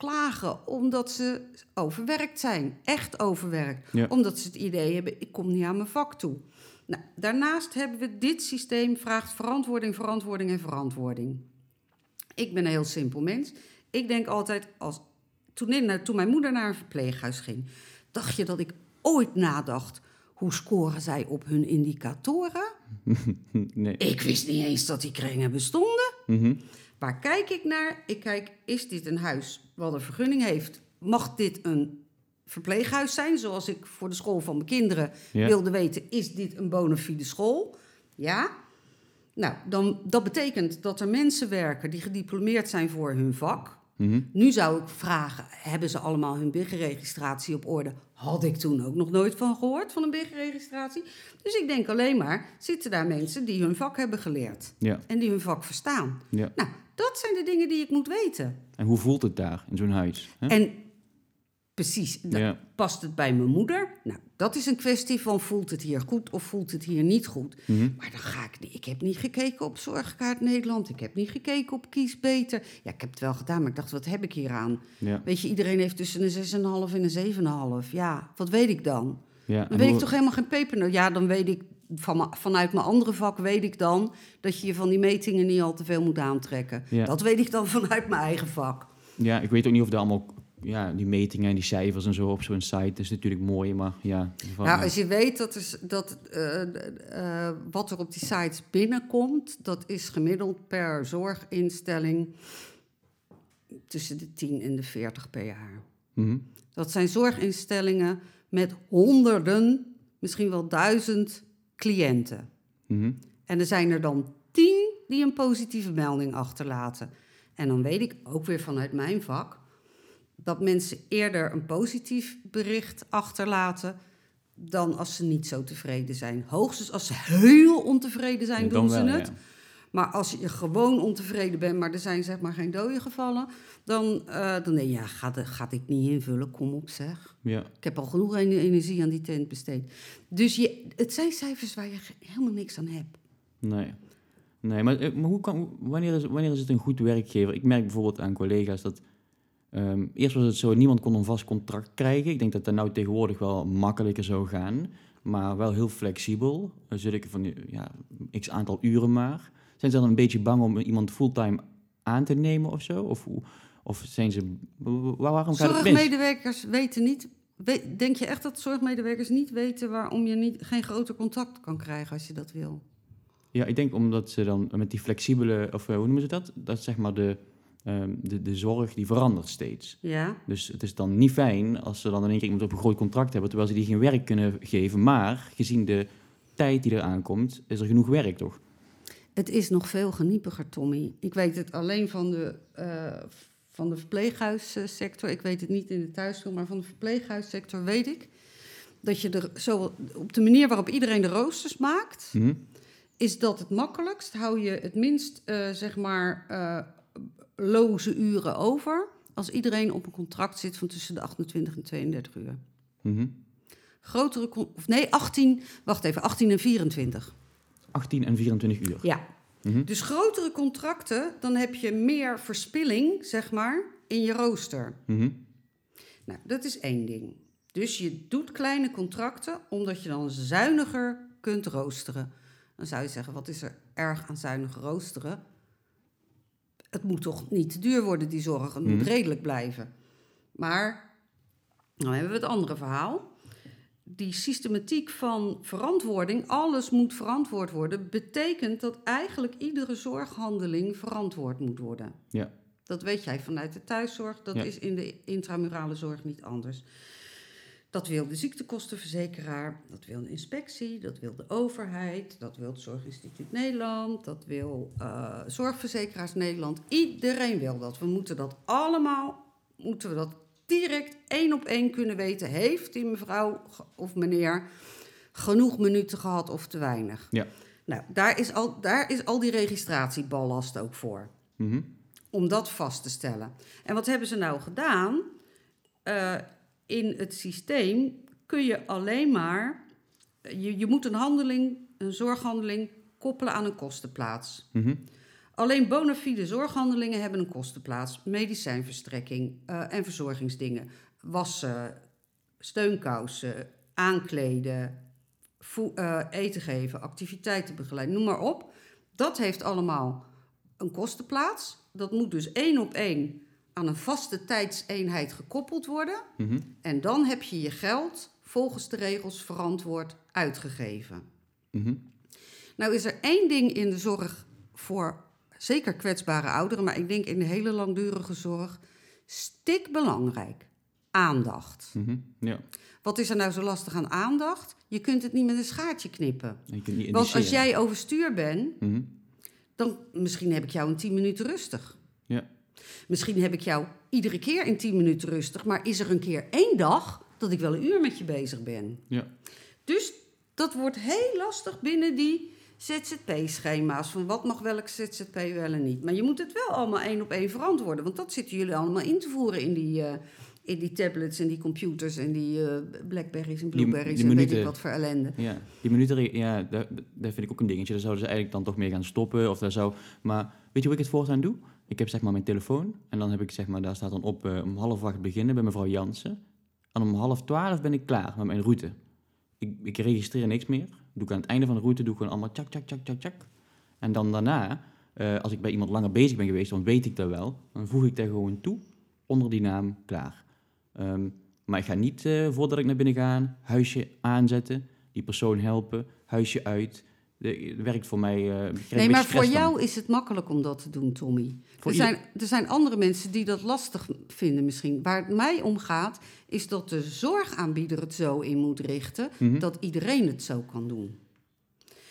[SPEAKER 2] klagen omdat ze overwerkt zijn, echt overwerkt.
[SPEAKER 1] Ja.
[SPEAKER 2] Omdat ze het idee hebben, ik kom niet aan mijn vak toe. Nou, daarnaast hebben we dit systeem vraagt verantwoording, verantwoording en verantwoording. Ik ben een heel simpel mens. Ik denk altijd, als, toen, in, toen mijn moeder naar een verpleeghuis ging, dacht je dat ik ooit nadacht, hoe scoren zij op hun indicatoren?
[SPEAKER 1] nee.
[SPEAKER 2] Ik wist niet eens dat die kringen bestonden.
[SPEAKER 1] Mhm.
[SPEAKER 2] Waar kijk ik naar? Ik kijk, is dit een huis wat een vergunning heeft? Mag dit een verpleeghuis zijn, zoals ik voor de school van mijn kinderen
[SPEAKER 1] Ja.
[SPEAKER 2] wilde weten, is dit een bona fide school? Ja. Nou, dan, dat betekent dat er mensen werken die gediplomeerd zijn voor hun vak.
[SPEAKER 1] Mhm.
[SPEAKER 2] Nu zou ik vragen, hebben ze allemaal hun BIG-registratie op orde? Had ik toen ook nog nooit van gehoord, van een BIG-registratie. Dus ik denk alleen maar, zitten daar mensen die hun vak hebben geleerd
[SPEAKER 1] Ja.
[SPEAKER 2] en die hun vak verstaan?
[SPEAKER 1] ja.
[SPEAKER 2] Nou, dat zijn de dingen die ik moet weten.
[SPEAKER 1] En hoe voelt het daar in zo'n huis? Hè?
[SPEAKER 2] En precies,
[SPEAKER 1] Ja.
[SPEAKER 2] past het bij mijn moeder? Nou, dat is een kwestie van voelt het hier goed of voelt het hier niet goed.
[SPEAKER 1] Mhm.
[SPEAKER 2] Maar dan ga ik niet. Ik heb niet gekeken op Zorgkaart Nederland. Ik heb niet gekeken op Kies Beter. Ja, ik heb het wel gedaan, maar ik dacht, wat heb ik hier aan?
[SPEAKER 1] Ja.
[SPEAKER 2] Weet je, iedereen heeft tussen een 6,5 en een 7,5. Ja, wat weet ik dan?
[SPEAKER 1] Ja.
[SPEAKER 2] Dan weet ik toch helemaal geen pepernoot. Ja, dan weet ik van, vanuit mijn andere vak weet ik dan dat je je van die metingen niet al te veel moet aantrekken.
[SPEAKER 1] Ja.
[SPEAKER 2] Dat weet ik dan vanuit mijn eigen vak.
[SPEAKER 1] Ja, ik weet ook niet of dat allemaal... Ja, die metingen en die cijfers en zo op zo'n site is natuurlijk mooi, maar ja...
[SPEAKER 2] Nou, als je weet dat, is, dat eh, eh, wat er op die sites binnenkomt, dat is gemiddeld per zorginstelling tussen de 10 en de 40 per jaar.
[SPEAKER 1] Mhm.
[SPEAKER 2] Dat zijn zorginstellingen met honderden, misschien wel duizend cliënten.
[SPEAKER 1] Mhm.
[SPEAKER 2] En er zijn er dan tien die een positieve melding achterlaten. En dan weet ik ook weer vanuit mijn vak dat mensen eerder een positief bericht achterlaten dan als ze niet zo tevreden zijn. Hoogstens als ze heel ontevreden zijn,
[SPEAKER 1] dan
[SPEAKER 2] doen ze
[SPEAKER 1] wel,
[SPEAKER 2] het.
[SPEAKER 1] ja.
[SPEAKER 2] Maar als je gewoon ontevreden bent, maar er zijn zeg maar geen doden gevallen, dan, eh, dan denk je, ja, gaat, gaat ik niet invullen, kom op zeg.
[SPEAKER 1] Ja.
[SPEAKER 2] Ik heb al genoeg en- energie aan die tent besteed. Dus je, het zijn cijfers waar je helemaal niks aan hebt.
[SPEAKER 1] Nee. Nee, maar, eh, maar hoe kan, wanneer, is, wanneer is het een goed werkgever? Ik merk bijvoorbeeld aan collega's dat... ehm, eerst was het zo, niemand kon een vast contract krijgen. Ik denk dat dat nou tegenwoordig wel makkelijker zou gaan. Maar wel heel flexibel. Zulke van, ja, x aantal uren maar. Zijn ze dan een beetje bang om iemand fulltime aan te nemen of zo? Of, of zijn ze... wa- wa- Waarom gaat het mis?
[SPEAKER 2] Zorgmedewerkers weten niet. denk je echt dat zorgmedewerkers niet weten waarom je niet, geen groter contact kan krijgen als je dat wil?
[SPEAKER 1] Ja, ik denk omdat ze dan met die flexibele... Of eh, hoe noemen ze dat? Dat zeg maar de, ehm, de, de zorg die verandert steeds.
[SPEAKER 2] Ja.
[SPEAKER 1] Dus het is dan niet fijn als ze dan in één keer iemand op een groot contract hebben, terwijl ze die geen werk kunnen geven. Maar gezien de tijd die er aankomt, is er genoeg werk, toch?
[SPEAKER 2] Het is nog veel geniepiger, Tommy. Ik weet het alleen van de, eh, van de verpleeghuissector. Ik weet het niet in de thuiszorg, maar van de verpleeghuissector weet ik dat je er zo op de manier waarop iedereen de roosters maakt,
[SPEAKER 1] Mhm.
[SPEAKER 2] is dat het makkelijkst. Hou je het minst, eh, zeg maar, eh, loze uren over als iedereen op een contract zit van tussen de 28 en 32 uur.
[SPEAKER 1] Mhm.
[SPEAKER 2] Grotere, of nee, 18, wacht even, 18 en 24.
[SPEAKER 1] 18 en 24 uur.
[SPEAKER 2] Ja.
[SPEAKER 1] Mhm.
[SPEAKER 2] Dus grotere contracten, dan heb je meer verspilling, zeg maar, in je rooster.
[SPEAKER 1] Mhm.
[SPEAKER 2] Nou, dat is één ding. Dus je doet kleine contracten omdat je dan zuiniger kunt roosteren. Dan zou je zeggen, wat is er erg aan zuinig roosteren? Het moet toch niet te duur worden, die zorg. Het moet
[SPEAKER 1] Mhm.
[SPEAKER 2] redelijk blijven. Maar, dan hebben we het andere verhaal. Die systematiek van verantwoording, alles moet verantwoord worden, betekent dat eigenlijk iedere zorghandeling verantwoord moet worden.
[SPEAKER 1] Ja.
[SPEAKER 2] Dat weet jij vanuit de thuiszorg, dat
[SPEAKER 1] Ja.
[SPEAKER 2] is in de intramurale zorg niet anders. Dat wil de ziektekostenverzekeraar, dat wil de inspectie, dat wil de overheid, dat wil het Zorginstituut Nederland, dat wil eh, Zorgverzekeraars Nederland. Iedereen wil dat. We moeten dat allemaal, moeten we dat direct één op één kunnen weten. Heeft die mevrouw of meneer genoeg minuten gehad of te weinig?
[SPEAKER 1] Ja.
[SPEAKER 2] Nou, daar is al, daar is al die registratieballast ook voor
[SPEAKER 1] Mhm.
[SPEAKER 2] om dat vast te stellen. En wat hebben ze nou gedaan? Eh, in het systeem kun je alleen maar... Je, je moet een handeling, een zorghandeling, koppelen aan een kostenplaats.
[SPEAKER 1] Mhm.
[SPEAKER 2] Alleen bona fide zorghandelingen hebben een kostenplaats. Medicijnverstrekking eh, en verzorgingsdingen. Wassen, steunkousen, aankleden, eh, eten geven, activiteiten begeleiden, noem maar op. Dat heeft allemaal een kostenplaats. Dat moet dus één op één aan een vaste tijdseenheid gekoppeld worden.
[SPEAKER 1] Mhm.
[SPEAKER 2] En dan heb je je geld volgens de regels verantwoord uitgegeven.
[SPEAKER 1] Mhm.
[SPEAKER 2] Nou is er één ding in de zorg voor zeker kwetsbare ouderen, maar ik denk in de hele langdurige zorg stikbelangrijk. Aandacht.
[SPEAKER 1] Mhm. Ja.
[SPEAKER 2] Wat is er nou zo lastig aan aandacht? Je kunt het niet met een schaartje knippen. Want als jij overstuur bent, dan misschien heb ik jou in 10 minuten rustig.
[SPEAKER 1] Ja.
[SPEAKER 2] Misschien heb ik jou iedere keer in 10 minuten rustig, maar is er een keer één dag dat ik wel een uur met je bezig ben?
[SPEAKER 1] Ja.
[SPEAKER 2] Dus dat wordt heel lastig binnen die ZZP-schema's. Van wat mag welk ZZP wel en niet. Maar je moet het wel allemaal één op één verantwoorden. Want dat zitten jullie allemaal in te voeren in die, eh, in die tablets en die computers en die eh, Blackberries en Blueberries
[SPEAKER 1] die
[SPEAKER 2] en weet ik wat voor ellende.
[SPEAKER 1] Ja, die minuten, ja, dat, dat vind ik ook een dingetje. Daar zouden ze eigenlijk dan toch mee gaan stoppen. Of daar zou, maar weet je hoe ik het voortaan doe? Ik heb zeg maar mijn telefoon en dan heb ik zeg maar, daar staat dan op eh, om half acht beginnen bij mevrouw Jansen. En om half twaalf ben ik klaar met mijn route. Ik, ik registreer niks meer. Doe ik aan het einde van de route, doe ik gewoon allemaal tjak, tjak, tjak, tjak, tjak. En dan daarna, eh, als ik bij iemand langer bezig ben geweest, dan weet ik dat wel. Dan voeg ik daar gewoon toe, onder die naam, klaar. Ehm, maar ik ga niet, eh, voordat ik naar binnen ga, huisje aanzetten, die persoon helpen, huisje uit. De, het werkt voor mij. een
[SPEAKER 2] Nee, maar voor jou is het makkelijk om dat te doen, Tommy.
[SPEAKER 1] Voor
[SPEAKER 2] Er zijn, er zijn andere mensen die dat lastig vinden misschien. Waar het mij om gaat, is dat de zorgaanbieder het zo in moet richten...
[SPEAKER 1] Mhm.
[SPEAKER 2] dat iedereen het zo kan doen.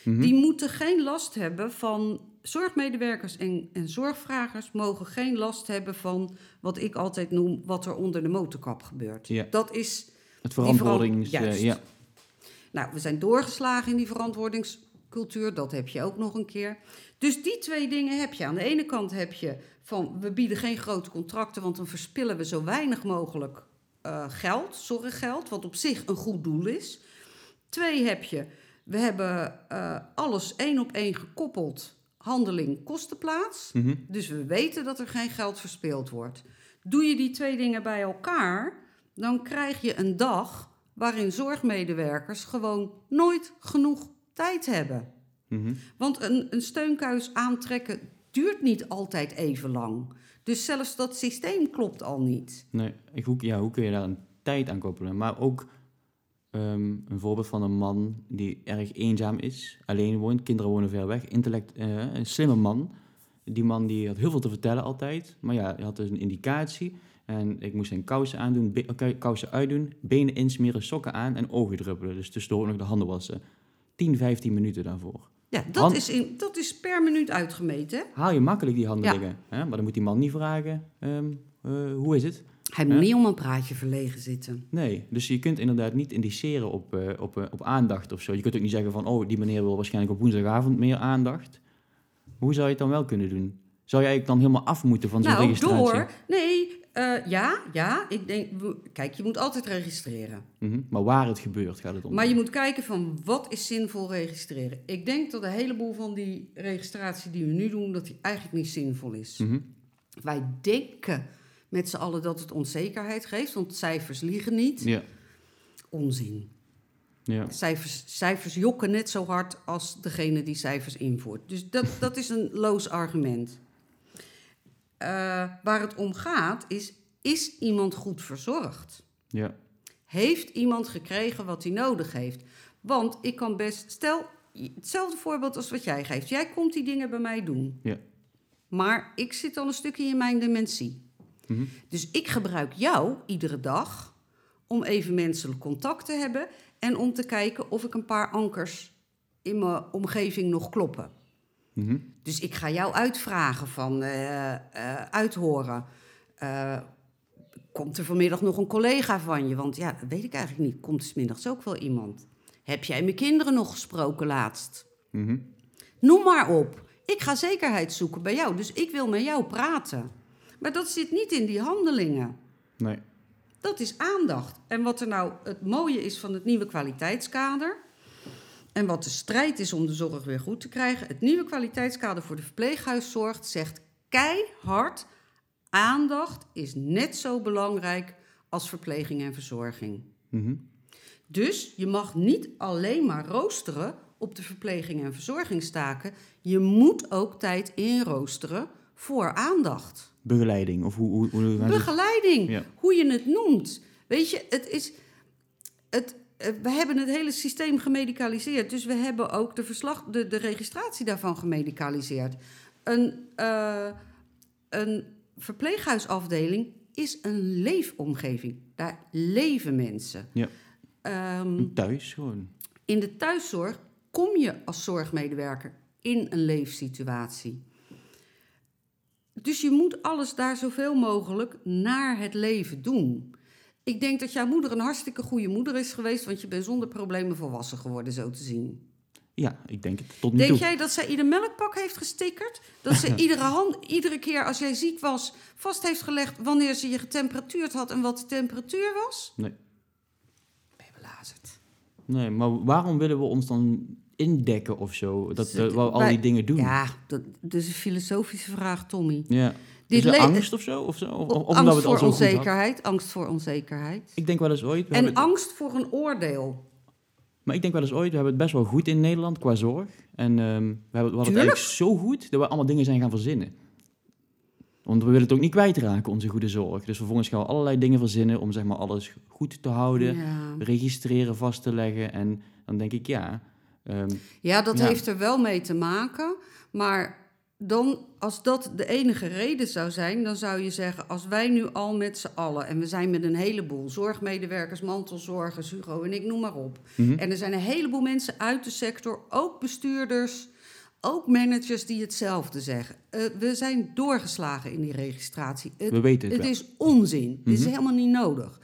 [SPEAKER 1] Mhm.
[SPEAKER 2] Die moeten geen last hebben van... Zorgmedewerkers en, en zorgvragers mogen geen last hebben van... wat ik altijd noem, wat er onder de motorkap gebeurt.
[SPEAKER 1] Ja.
[SPEAKER 2] Dat is
[SPEAKER 1] Het verantwoordings... Eh,
[SPEAKER 2] juist.
[SPEAKER 1] ja.
[SPEAKER 2] nou, we zijn doorgeslagen in die verantwoordingscultuur. Dat heb je ook nog een keer. Dus die twee dingen heb je. Aan de ene kant heb je van... we bieden geen grote contracten... want dan verspillen we zo weinig mogelijk eh, geld, zorggeld... wat op zich een goed doel is. Twee heb je... we hebben eh, alles één op één gekoppeld... handeling kostenplaats.
[SPEAKER 1] Mhm.
[SPEAKER 2] Dus we weten dat er geen geld verspild wordt. Doe je die twee dingen bij elkaar, dan krijg je een dag waarin zorgmedewerkers gewoon nooit genoeg tijd hebben.
[SPEAKER 1] Mhm.
[SPEAKER 2] Want een, een steunkuis aantrekken duurt niet altijd even lang. Dus zelfs dat systeem klopt al niet.
[SPEAKER 1] Nee, ik, hoe, ja, hoe kun je daar een tijd aan koppelen? Maar ook ehm, een voorbeeld van een man die erg eenzaam is, alleen woont, kinderen wonen ver weg, intellect, eh, een slimme man. Die man die had heel veel te vertellen altijd, maar ja, hij had dus een indicatie. En ik moest zijn kousen aandoen, eh, kousen uitdoen, benen insmeren, sokken aan en ogen druppelen. Dus tussendoor nog de handen wassen. 10, 15 minuten daarvoor.
[SPEAKER 2] Ja, dat, is, in, dat is per minuut uitgemeten.
[SPEAKER 1] Haal je makkelijk die handen
[SPEAKER 2] Ja.
[SPEAKER 1] Hè? Maar dan moet die man niet vragen, ehm, eh, hoe is het?
[SPEAKER 2] Hij moet niet om een praatje verlegen zitten.
[SPEAKER 1] Nee, dus je kunt inderdaad niet indiceren op, eh, op, eh, op aandacht of zo. Je kunt ook niet zeggen van, oh, die meneer wil waarschijnlijk op woensdagavond meer aandacht. Hoe zou je het dan wel kunnen doen? Zou jij dan helemaal af moeten van zo'n
[SPEAKER 2] Nou,
[SPEAKER 1] registratie?
[SPEAKER 2] door. Nee, eh, ja, ja. Ik denk, kijk, je moet altijd registreren.
[SPEAKER 1] Mhm, Maar waar het gebeurt gaat het om.
[SPEAKER 2] Maar je moet kijken van wat is zinvol registreren. Ik denk dat een heleboel van die registratie die we nu doen, dat die eigenlijk niet zinvol is.
[SPEAKER 1] Mhm,
[SPEAKER 2] Wij denken met z'n allen dat het onzekerheid geeft, want cijfers liegen niet.
[SPEAKER 1] Ja,
[SPEAKER 2] Onzin.
[SPEAKER 1] ja.
[SPEAKER 2] Cijfers, cijfers jokken net zo hard als degene die cijfers invoert. Dus dat, dat is een loos argument. Eh, waar het om gaat is, is iemand goed verzorgd?
[SPEAKER 1] ja.
[SPEAKER 2] Heeft iemand gekregen wat hij nodig heeft? Want ik kan best... Stel, hetzelfde voorbeeld als wat jij geeft. Jij komt die dingen bij mij doen.
[SPEAKER 1] Ja.
[SPEAKER 2] Maar ik zit al een stukje in mijn dementie.
[SPEAKER 1] Mhm.
[SPEAKER 2] Dus ik gebruik jou iedere dag om even menselijk contact te hebben en om te kijken of ik een paar ankers in mijn omgeving nog kloppen.
[SPEAKER 1] Mhm.
[SPEAKER 2] Dus ik ga jou uitvragen van eh, eh, uithoren. Eh, komt er vanmiddag nog een collega van je? Want ja, dat weet ik eigenlijk niet. Komt er 's middags ook wel iemand? Heb jij mijn kinderen nog gesproken laatst?
[SPEAKER 1] Mhm.
[SPEAKER 2] Noem maar op. Ik ga zekerheid zoeken bij jou, dus ik wil met jou praten. Maar dat zit niet in die handelingen.
[SPEAKER 1] Nee.
[SPEAKER 2] Dat is aandacht. En wat er nou het mooie is van het nieuwe kwaliteitskader. En wat de strijd is om de zorg weer goed te krijgen. Het nieuwe kwaliteitskader voor de verpleeghuiszorg zegt keihard: aandacht is net zo belangrijk als verpleging en verzorging.
[SPEAKER 1] Mhm.
[SPEAKER 2] Dus je mag niet alleen maar roosteren op de verpleging en verzorgingstaken. Je moet ook tijd inroosteren voor aandacht.
[SPEAKER 1] Begeleiding, of hoe... hoe, hoe
[SPEAKER 2] Begeleiding,
[SPEAKER 1] Ja.
[SPEAKER 2] hoe je het noemt. Weet je, het is. Het, eh, we hebben het hele systeem gemedicaliseerd. Dus we hebben ook de, verslag, de, de registratie daarvan gemedicaliseerd. Een, eh, een verpleeghuisafdeling is een leefomgeving. Daar leven mensen.
[SPEAKER 1] Ja.
[SPEAKER 2] Ehm,
[SPEAKER 1] Thuis gewoon.
[SPEAKER 2] in de thuiszorg kom je als zorgmedewerker in een leefsituatie. Dus je moet alles daar zoveel mogelijk naar het leven doen. Ik denk dat jouw moeder een hartstikke goede moeder is geweest, want je bent zonder problemen volwassen geworden, zo te zien.
[SPEAKER 1] Ja, ik denk het tot nu
[SPEAKER 2] Denk
[SPEAKER 1] toe.
[SPEAKER 2] jij dat zij ieder melkpak heeft gestickerd? Dat ze iedere, hand, iedere keer als jij ziek was vast heeft gelegd wanneer ze je getemperatuurd had en wat de temperatuur was?
[SPEAKER 1] Nee.
[SPEAKER 2] Ben je belazerd.
[SPEAKER 1] Nee, maar waarom willen we ons dan indekken of zo? Dat
[SPEAKER 2] Zit-
[SPEAKER 1] we al die dingen doen.
[SPEAKER 2] Ja, dat, dat is een filosofische vraag, Tommy.
[SPEAKER 1] Ja.
[SPEAKER 2] Dit
[SPEAKER 1] is angst of zo? Of zo? Of, of omdat we
[SPEAKER 2] angst
[SPEAKER 1] het
[SPEAKER 2] voor
[SPEAKER 1] zo
[SPEAKER 2] onzekerheid, angst voor onzekerheid.
[SPEAKER 1] Ik denk wel eens ooit... We
[SPEAKER 2] En angst voor een oordeel.
[SPEAKER 1] Maar ik denk wel eens ooit, we hebben het best wel goed in Nederland qua zorg. En ehm, we hebben, we hadden het eigenlijk zo goed dat we allemaal dingen zijn gaan verzinnen. Want we willen het ook niet kwijtraken, onze goede zorg. Dus vervolgens gaan we allerlei dingen verzinnen om zeg maar alles goed te houden,
[SPEAKER 2] Ja,
[SPEAKER 1] registreren, vast te leggen. En dan denk ik, ja, ehm,
[SPEAKER 2] ja dat
[SPEAKER 1] Ja.
[SPEAKER 2] heeft er wel mee te maken. Maar dan, als dat de enige reden zou zijn, dan zou je zeggen: als wij nu al met z'n allen, en we zijn met een heleboel zorgmedewerkers, mantelzorgers, Hugo en ik noem maar op.
[SPEAKER 1] mhm.
[SPEAKER 2] En er zijn een heleboel mensen uit de sector, ook bestuurders, ook managers die hetzelfde zeggen. Eh, we zijn doorgeslagen in die registratie. Het
[SPEAKER 1] we weten het,
[SPEAKER 2] Het
[SPEAKER 1] wel.
[SPEAKER 2] is onzin. Het is
[SPEAKER 1] Mhm.
[SPEAKER 2] helemaal niet nodig.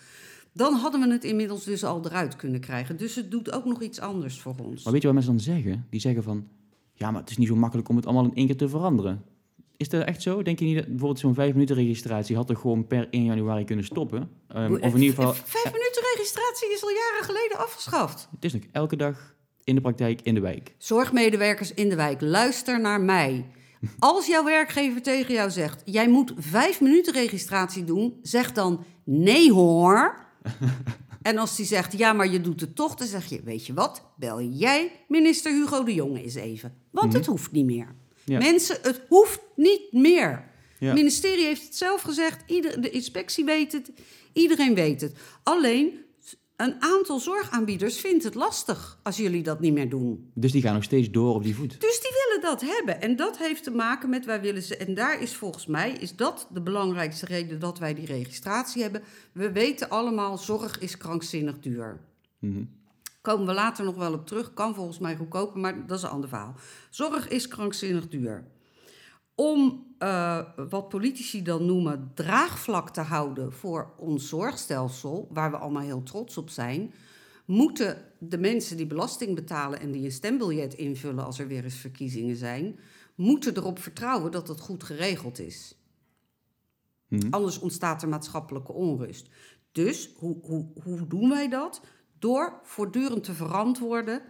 [SPEAKER 2] Dan hadden we het inmiddels dus al eruit kunnen krijgen. Dus het doet ook nog iets anders voor ons.
[SPEAKER 1] Maar weet je wat mensen dan zeggen? Die zeggen van, ja, maar het is niet zo makkelijk om het allemaal in één keer te veranderen. Is dat echt zo? Denk je niet dat bijvoorbeeld zo'n vijf minuten registratie had er gewoon per 1 januari kunnen stoppen? Ehm, of in ieder geval,
[SPEAKER 2] Vijf minuten registratie is al jaren geleden afgeschaft.
[SPEAKER 1] het is nog elke dag in de praktijk in de wijk.
[SPEAKER 2] Zorgmedewerkers in de wijk, luister naar mij. Als jouw werkgever tegen jou zegt: jij moet vijf minuten registratie doen, zeg dan nee hoor. En als die zegt: ja, maar je doet het toch, dan zeg je: weet je wat, bel jij minister Hugo de Jonge eens even. Want het hoeft niet meer.
[SPEAKER 1] Ja.
[SPEAKER 2] Mensen, het hoeft niet meer.
[SPEAKER 1] Ja.
[SPEAKER 2] Het ministerie heeft het zelf gezegd, ieder, de inspectie weet het, iedereen weet het. Alleen een aantal zorgaanbieders vindt het lastig als jullie dat niet meer doen.
[SPEAKER 1] Dus die gaan nog steeds door op die voet.
[SPEAKER 2] Dus die willen dat hebben. En dat heeft te maken met wij willen ze. En daar is volgens mij is dat de belangrijkste reden dat wij die registratie hebben. We weten allemaal, zorg is krankzinnig duur.
[SPEAKER 1] Mhm.
[SPEAKER 2] Komen we later nog wel op terug. Kan volgens mij goedkoper, maar dat is een ander verhaal. Zorg is krankzinnig duur. Om eh, wat politici dan noemen draagvlak te houden voor ons zorgstelsel, waar we allemaal heel trots op zijn, moeten de mensen die belasting betalen en die een stembiljet invullen als er weer eens verkiezingen zijn, moeten erop vertrouwen dat het goed geregeld is.
[SPEAKER 1] Mhm.
[SPEAKER 2] Anders ontstaat er maatschappelijke onrust. Dus hoe, hoe, hoe doen wij dat? Door voortdurend te verantwoorden.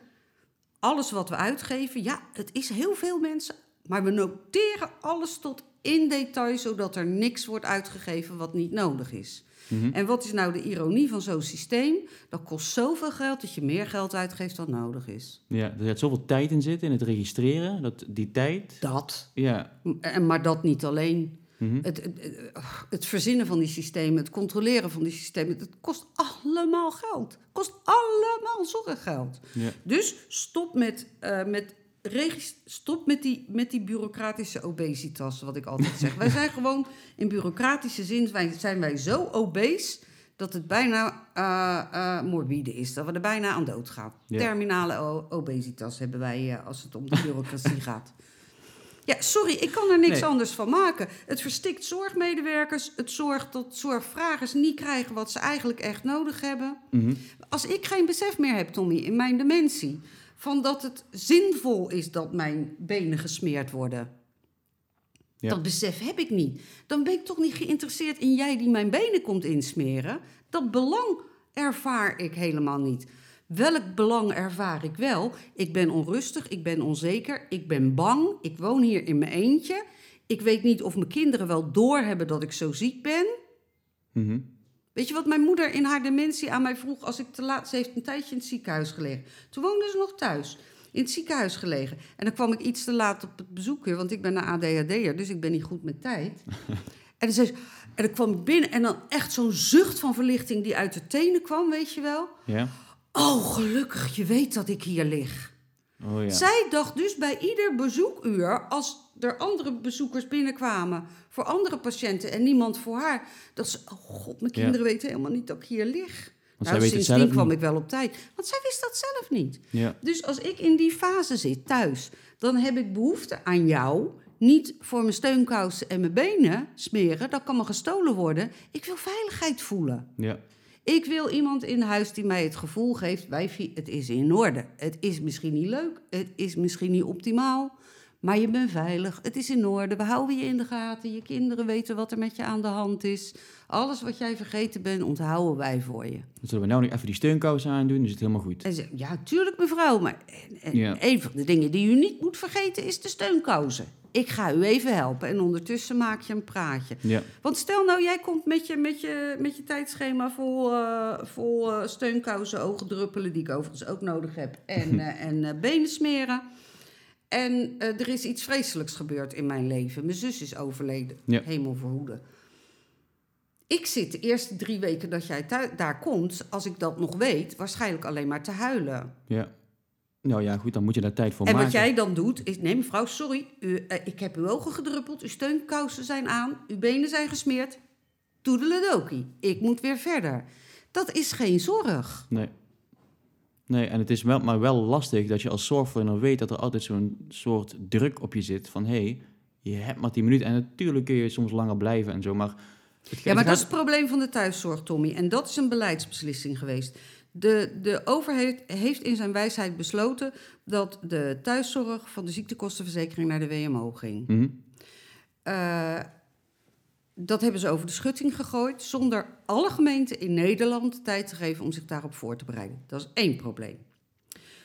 [SPEAKER 2] Alles wat we uitgeven, ja, het is heel veel mensen, maar we noteren alles tot in detail, zodat er niks wordt uitgegeven wat niet nodig is.
[SPEAKER 1] Mhm.
[SPEAKER 2] En wat is nou de ironie van zo'n systeem? Dat kost zoveel geld dat je meer geld uitgeeft dan nodig is.
[SPEAKER 1] Ja, er zit zoveel tijd in zitten, in het registreren, dat die tijd...
[SPEAKER 2] Dat.
[SPEAKER 1] Ja.
[SPEAKER 2] En, maar dat niet alleen.
[SPEAKER 1] Mhm.
[SPEAKER 2] Het, het, het- het verzinnen van die systemen, het controleren van die systemen, het kost allemaal geld. Het kost allemaal zorggeld.
[SPEAKER 1] Ja.
[SPEAKER 2] Dus stop met, eh, met, stop met, die, met die bureaucratische obesitas, wat ik altijd zeg. wij zijn gewoon in bureaucratische zin wij, zijn wij zo obese dat het bijna eh, eh, morbide is. Dat we er bijna aan dood gaan.
[SPEAKER 1] Ja.
[SPEAKER 2] Terminale obesitas hebben wij eh, als het om de bureaucratie gaat. Ja, sorry, ik kan er niks
[SPEAKER 1] Nee.
[SPEAKER 2] anders van maken. Het verstikt zorgmedewerkers. Het zorgt dat zorgvragers niet krijgen wat ze eigenlijk echt nodig hebben.
[SPEAKER 1] Mhm.
[SPEAKER 2] Als ik geen besef meer heb, Tommy, in mijn dementie... van dat het zinvol is dat mijn benen gesmeerd worden...
[SPEAKER 1] Ja.
[SPEAKER 2] Dat besef heb ik niet. Dan ben ik toch niet geïnteresseerd in jij die mijn benen komt insmeren. Dat belang ervaar ik helemaal niet. Welk belang ervaar ik wel? Ik ben onrustig, ik ben onzeker, ik ben bang. Ik woon hier in mijn eentje. Ik weet niet of mijn kinderen wel doorhebben dat ik zo ziek ben.
[SPEAKER 1] Mhm.
[SPEAKER 2] Weet je wat mijn moeder in haar dementie aan mij vroeg als ik te laat... Ze heeft een tijdje in het ziekenhuis gelegen. Toen woonde ze nog thuis. In het ziekenhuis gelegen. En dan kwam ik iets te laat op het bezoek weer, want ik ben een ADHD'er, dus ik ben niet goed met tijd. en, dan zei ze, en dan kwam ik binnen en dan echt zo'n zucht van verlichting die uit de tenen kwam, weet je wel.
[SPEAKER 1] Ja?
[SPEAKER 2] Oh, gelukkig, je weet dat ik hier lig.
[SPEAKER 1] Oh ja.
[SPEAKER 2] Zij dacht dus bij ieder bezoekuur, als er andere bezoekers binnenkwamen voor andere patiënten en niemand voor haar, dat ze, oh god, mijn
[SPEAKER 1] Ja.
[SPEAKER 2] kinderen weten helemaal niet dat ik hier lig.
[SPEAKER 1] Want
[SPEAKER 2] nou,
[SPEAKER 1] zij weet het
[SPEAKER 2] sindsdien
[SPEAKER 1] zelf
[SPEAKER 2] kwam
[SPEAKER 1] niet.
[SPEAKER 2] ik wel op tijd, want zij wist dat zelf niet.
[SPEAKER 1] Ja.
[SPEAKER 2] Dus als ik in die fase zit thuis, dan heb ik behoefte aan jou. Niet voor mijn steunkousen en mijn benen smeren, dat kan me gestolen worden. Ik wil veiligheid voelen.
[SPEAKER 1] Ja.
[SPEAKER 2] Ik wil iemand in huis die mij het gevoel geeft: wijfie, het is in orde. Het is misschien niet leuk, het is misschien niet optimaal, maar je bent veilig. Het is in orde. We houden je in de gaten. Je kinderen weten wat er met je aan de hand is. Alles wat jij vergeten bent, onthouden wij voor je.
[SPEAKER 1] Dan zullen we nou nog even die steunkousen aandoen, dus het helemaal goed.
[SPEAKER 2] En ze, ja, tuurlijk mevrouw, maar en, en
[SPEAKER 1] Ja.
[SPEAKER 2] een van de dingen die u niet moet vergeten is de steunkousen. Ik ga u even helpen en ondertussen maak je een praatje.
[SPEAKER 1] Ja.
[SPEAKER 2] Want stel nou, jij komt met je, met je, met je tijdschema vol, eh, vol eh, steunkousen, ogendruppelen, die ik overigens ook nodig heb, en, eh, en benen smeren. En er is iets vreselijks gebeurd in mijn leven. Mijn zus is overleden,
[SPEAKER 1] Ja.
[SPEAKER 2] hemel verhoede. Ik zit de eerste drie weken dat jij daar komt, als ik dat nog weet, waarschijnlijk alleen maar te huilen.
[SPEAKER 1] Ja. Nou ja, goed, dan moet je daar tijd voor
[SPEAKER 2] En
[SPEAKER 1] maken.
[SPEAKER 2] wat jij dan doet, is: nee, mevrouw, sorry, u, eh, ik heb uw ogen gedruppeld, uw steunkousen zijn aan, uw benen zijn gesmeerd. Toedeledokie, ik moet weer verder. Dat is geen zorg.
[SPEAKER 1] Nee. Nee, en het is wel, maar wel lastig dat je als zorgverlener weet dat er altijd zo'n soort druk op je zit van hé, hey, je hebt maar 10 minuten en natuurlijk kun je soms langer blijven en zo, maar... het-
[SPEAKER 2] Ja, maar dat is het probleem van de thuiszorg, Tommy. En dat is een beleidsbeslissing geweest. De, de overheid heeft in zijn wijsheid besloten dat de thuiszorg van de ziektekostenverzekering naar de WMO ging.
[SPEAKER 1] Mhm.
[SPEAKER 2] Eh, dat hebben ze over de schutting gegooid, zonder alle gemeenten in Nederland de tijd te geven om zich daarop voor te bereiden. Dat is één probleem.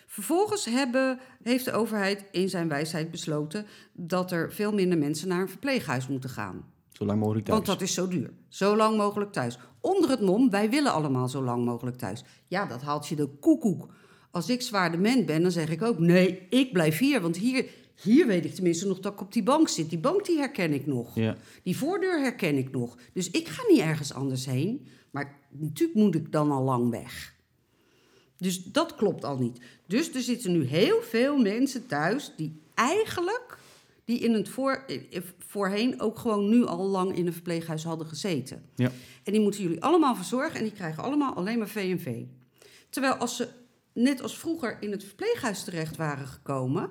[SPEAKER 2] Vervolgens hebben, heeft de overheid in zijn wijsheid besloten dat er veel minder mensen naar een verpleeghuis moeten gaan.
[SPEAKER 1] Zo lang mogelijk thuis.
[SPEAKER 2] Want dat is zo duur. Zo lang mogelijk thuis. Onder het mom, wij willen allemaal zo lang mogelijk thuis. Ja, dat haalt je de koekoek. Als ik zwaar dement ben, dan zeg ik ook... nee, ik blijf hier, want hier, hier weet ik tenminste nog dat ik op die bank zit. Die bank die herken ik nog.
[SPEAKER 1] Ja,
[SPEAKER 2] Die voordeur herken ik nog. Dus ik ga niet ergens anders heen. Maar natuurlijk moet ik dan al lang weg. Dus dat klopt al niet. Dus er zitten nu heel veel mensen thuis die eigenlijk... die in het voor, eh, voorheen ook gewoon nu al lang in een verpleeghuis hadden gezeten.
[SPEAKER 1] ja.
[SPEAKER 2] En die moeten jullie allemaal verzorgen en die krijgen allemaal alleen maar V&V. Terwijl als ze net als vroeger in het verpleeghuis terecht waren gekomen,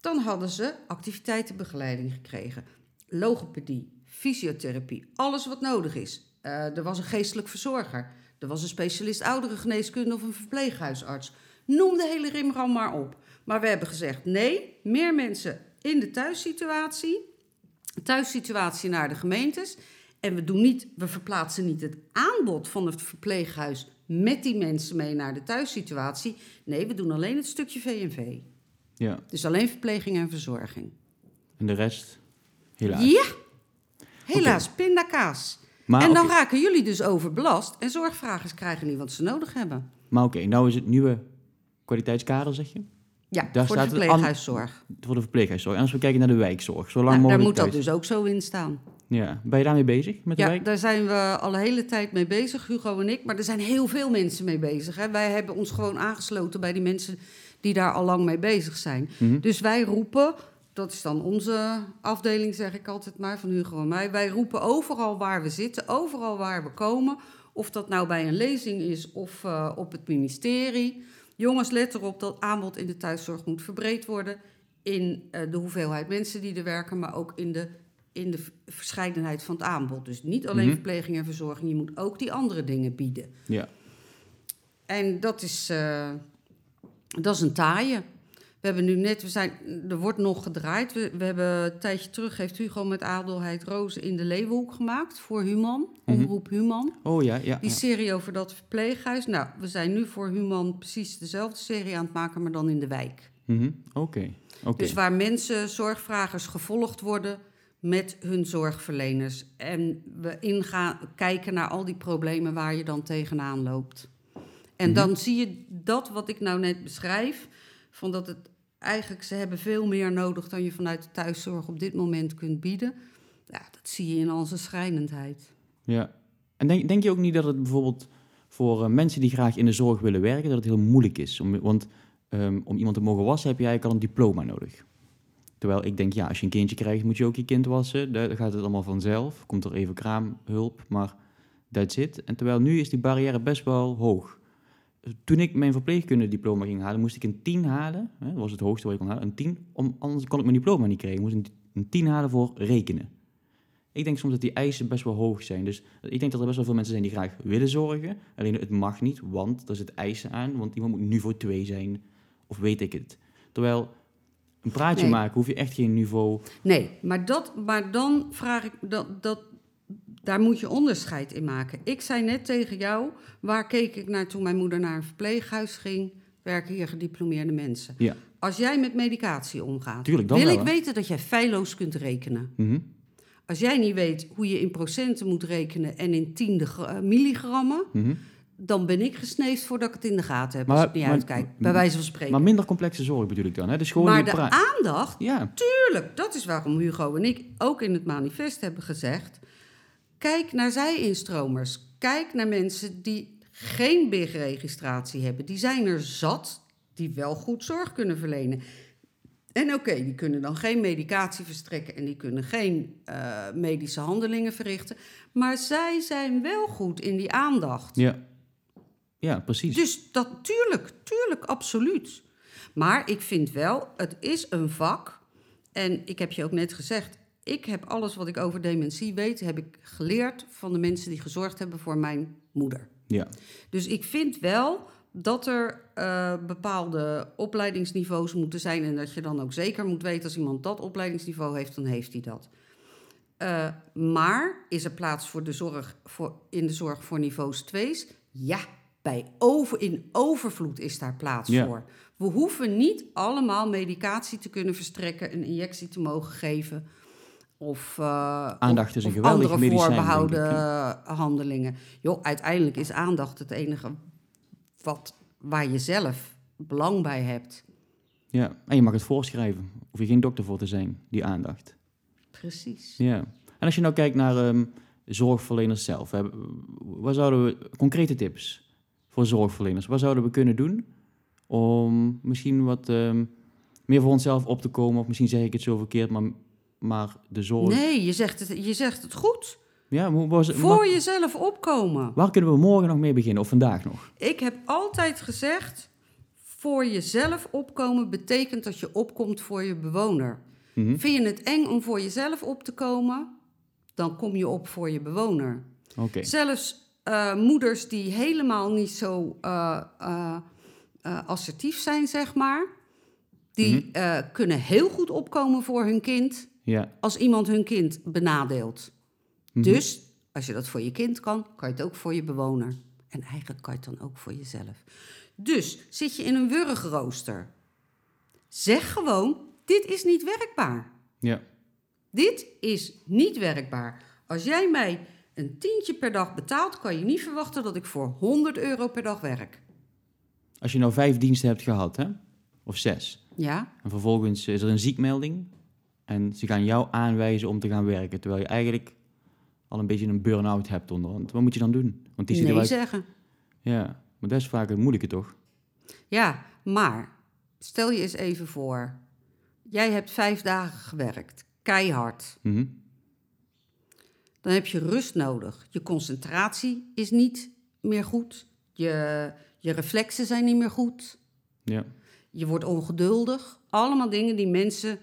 [SPEAKER 2] dan hadden ze activiteitenbegeleiding gekregen. Logopedie, fysiotherapie, alles wat nodig is. Eh, er was een geestelijk verzorger, er was een specialist ouderengeneeskunde of een verpleeghuisarts. Noem de hele rimram maar op. Maar we hebben gezegd nee, meer mensen in de thuissituatie thuissituatie naar de gemeentes. En we, doen niet, we verplaatsen niet het aanbod van het verpleeghuis met die mensen mee naar de thuissituatie. Nee, we doen alleen het stukje V&V.
[SPEAKER 1] ja.
[SPEAKER 2] Dus alleen verpleging en verzorging.
[SPEAKER 1] En de rest, helaas.
[SPEAKER 2] Ja, helaas, pindakaas.
[SPEAKER 1] Maar
[SPEAKER 2] en dan raken jullie dus overbelast en zorgvragers krijgen niet wat ze nodig hebben.
[SPEAKER 1] maar oké, nou is het nieuwe kwaliteitskader, zeg je?
[SPEAKER 2] Ja,
[SPEAKER 1] Daar
[SPEAKER 2] voor de
[SPEAKER 1] staat
[SPEAKER 2] verpleeghuiszorg.
[SPEAKER 1] Voor de verpleeghuiszorg. En als we kijken naar de wijkzorg, zo lang
[SPEAKER 2] Nou, daar moet dat dus ook zo in staan.
[SPEAKER 1] Ja, ben je daarmee bezig met de
[SPEAKER 2] Ja,
[SPEAKER 1] wijk?
[SPEAKER 2] daar zijn we al een hele tijd mee bezig, Hugo en ik. Maar er zijn heel veel mensen mee bezig. Hè. Wij hebben ons gewoon aangesloten bij die mensen die daar al lang mee bezig zijn.
[SPEAKER 1] Mhm.
[SPEAKER 2] Dus wij roepen, dat is dan onze afdeling, zeg ik altijd maar, van Hugo en mij. Wij roepen overal waar we zitten, overal waar we komen, Of dat nou bij een lezing is of eh, op het ministerie. Jongens, let erop dat aanbod in de thuiszorg moet verbreed worden. In eh, de hoeveelheid mensen die er werken, maar ook in de, in de verscheidenheid van het aanbod. Dus niet alleen
[SPEAKER 1] Mhm.
[SPEAKER 2] verpleging en verzorging, je moet ook die andere dingen bieden.
[SPEAKER 1] Ja.
[SPEAKER 2] En dat is, eh, dat is een taaie. We hebben nu net, we zijn, er wordt nog gedraaid. We, we hebben een tijdje terug, heeft Hugo met Adelheid Rozen in de Leeuwenhoek gemaakt voor Human,
[SPEAKER 1] Mhm.
[SPEAKER 2] Omroep Human.
[SPEAKER 1] Oh ja, ja.
[SPEAKER 2] Die
[SPEAKER 1] ja.
[SPEAKER 2] serie over dat verpleeghuis. Nou, we zijn nu voor Human precies dezelfde serie aan het maken, maar dan in de wijk.
[SPEAKER 1] Mhm. Oké. Oké.
[SPEAKER 2] Dus waar mensen, zorgvragers, gevolgd worden met hun zorgverleners. En we ingaan, kijken naar al die problemen waar je dan tegenaan loopt. En
[SPEAKER 1] Mhm.
[SPEAKER 2] dan zie je dat wat ik nou net beschrijf, van dat het eigenlijk, ze hebben veel meer nodig dan je vanuit de thuiszorg op dit moment kunt bieden. Ja, dat zie je in zijn schrijnendheid.
[SPEAKER 1] Ja. En denk, denk je ook niet dat het bijvoorbeeld voor eh, mensen die graag in de zorg willen werken, dat het heel moeilijk is? Om, want ehm, om iemand te mogen wassen heb je eigenlijk al een diploma nodig. Terwijl ik denk, ja, als je een kindje krijgt, moet je ook je kind wassen. Dan gaat het allemaal vanzelf. Komt er even kraamhulp, maar that's it. En terwijl nu is die barrière best wel hoog. Toen ik mijn verpleegkunde-diploma ging halen, moest ik een 10 halen. Hè, dat was het hoogste wat ik kon halen. Een 10, om, anders kon ik mijn diploma niet krijgen. Ik moest een, een 10 halen voor rekenen. Ik denk soms dat die eisen best wel hoog zijn. Dus ik denk dat er best wel veel mensen zijn die graag willen zorgen. Alleen het mag niet, want er zit eisen aan. Want iemand moet niveau 2 zijn, of weet ik het. Terwijl een praatje
[SPEAKER 2] Nee.
[SPEAKER 1] maken hoef je echt geen niveau...
[SPEAKER 2] Nee, maar, dat, maar dan vraag ik, dat, dat, daar moet je onderscheid in maken. Ik zei net tegen jou, waar keek ik naar toen mijn moeder naar een verpleeghuis ging? Werken hier gediplomeerde mensen.
[SPEAKER 1] Ja.
[SPEAKER 2] Als jij met medicatie omgaat,
[SPEAKER 1] Tuurlijk,
[SPEAKER 2] wil
[SPEAKER 1] wel,
[SPEAKER 2] ik
[SPEAKER 1] hè?
[SPEAKER 2] weten dat jij feilloos kunt rekenen.
[SPEAKER 1] Mhm.
[SPEAKER 2] Als jij niet weet hoe je in procenten moet rekenen en in tiende eh, milligrammen,
[SPEAKER 1] Mhm.
[SPEAKER 2] dan ben ik gesneefd voordat ik het in de gaten heb.
[SPEAKER 1] Maar-
[SPEAKER 2] als ik niet
[SPEAKER 1] maar-
[SPEAKER 2] uitkijk, bij wijze van spreken.
[SPEAKER 1] Maar minder complexe zorg bedoel ik dan. Hè? Gewoon
[SPEAKER 2] Maar de aandacht
[SPEAKER 1] Ja,
[SPEAKER 2] Tuurlijk, dat is waarom Hugo en ik ook in het manifest hebben gezegd... kijk naar zij-instromers. Kijk naar mensen die geen BIG-registratie hebben. Die zijn er zat, die wel goed zorg kunnen verlenen. En oké, die kunnen dan geen medicatie verstrekken... en die kunnen geen eh, medische handelingen verrichten. Maar zij zijn wel goed in die aandacht.
[SPEAKER 1] ja. Ja, precies.
[SPEAKER 2] Dus dat, tuurlijk, tuurlijk, absoluut. Maar ik vind wel, het is een vak. En ik heb je ook net gezegd, ik heb alles wat ik over dementie weet, heb ik geleerd van de mensen die gezorgd hebben voor mijn moeder.
[SPEAKER 1] Ja.
[SPEAKER 2] Dus ik vind wel dat er eh, bepaalde opleidingsniveaus moeten zijn. En dat je dan ook zeker moet weten als iemand dat opleidingsniveau heeft, dan heeft hij dat. Eh, maar is er plaats voor de zorg voor, in de zorg voor niveaus 2's? Ja, bij over, in overvloed is daar plaats
[SPEAKER 1] Ja.
[SPEAKER 2] voor. We hoeven niet allemaal medicatie te kunnen verstrekken, een injectie te mogen geven. Of, eh,
[SPEAKER 1] Aandacht is een geweldig
[SPEAKER 2] andere
[SPEAKER 1] medicijn,
[SPEAKER 2] voorbehouden eh, handelingen. Joh, uiteindelijk is aandacht het enige wat, waar je zelf belang bij hebt.
[SPEAKER 1] ja. En je mag het voorschrijven. Hoef je geen dokter voor te zijn, die aandacht.
[SPEAKER 2] Precies.
[SPEAKER 1] Ja. En als je nou kijkt naar ehm, zorgverleners zelf. Hè, wat zouden we, concrete tips voor zorgverleners. Wat zouden we kunnen doen om misschien wat ehm, meer voor onszelf op te komen? Of misschien zeg ik het zo verkeerd, maar, maar de zorg...
[SPEAKER 2] Nee, je zegt het, je zegt het goed.
[SPEAKER 1] Ja, hoe was het?
[SPEAKER 2] Voor jezelf opkomen.
[SPEAKER 1] waar kunnen we morgen nog mee beginnen? Of vandaag nog?
[SPEAKER 2] Ik heb altijd gezegd, voor jezelf opkomen betekent dat je opkomt voor je bewoner.
[SPEAKER 1] Mhm.
[SPEAKER 2] Vind je het eng om voor jezelf op te komen, dan kom je op voor je bewoner.
[SPEAKER 1] Oké.
[SPEAKER 2] Zelfs eh, moeders die helemaal niet zo eh, eh, assertief zijn, zeg maar, die
[SPEAKER 1] Mhm.
[SPEAKER 2] kunnen heel goed opkomen voor hun kind
[SPEAKER 1] Ja.
[SPEAKER 2] als iemand hun kind benadeelt.
[SPEAKER 1] Mhm.
[SPEAKER 2] Dus als je dat voor je kind kan, kan je het ook voor je bewoner. En eigenlijk kan je het dan ook voor jezelf. Dus zit je in een wurgrooster, zeg gewoon: dit is niet werkbaar.
[SPEAKER 1] Ja.
[SPEAKER 2] Dit is niet werkbaar. Als jij mij een tientje per dag betaalt, kan je niet verwachten dat ik voor 100 euro per dag werk.
[SPEAKER 1] Als je nou vijf diensten hebt gehad, hè? of zes,
[SPEAKER 2] Ja?
[SPEAKER 1] en vervolgens is er een ziekmelding en ze gaan jou aanwijzen om te gaan werken, terwijl je eigenlijk al een beetje een burn-out hebt onderhand. Wat moet je dan doen? Want die
[SPEAKER 2] nee zeggen.
[SPEAKER 1] Ja, maar dat is vaak het moeilijke, toch?
[SPEAKER 2] Ja, maar stel je eens even voor. Jij hebt vijf dagen gewerkt, keihard.
[SPEAKER 1] Mhm.
[SPEAKER 2] dan heb je rust nodig. Je concentratie is niet meer goed. Je, je reflexen zijn niet meer goed.
[SPEAKER 1] Ja.
[SPEAKER 2] Je wordt ongeduldig. Allemaal dingen die mensen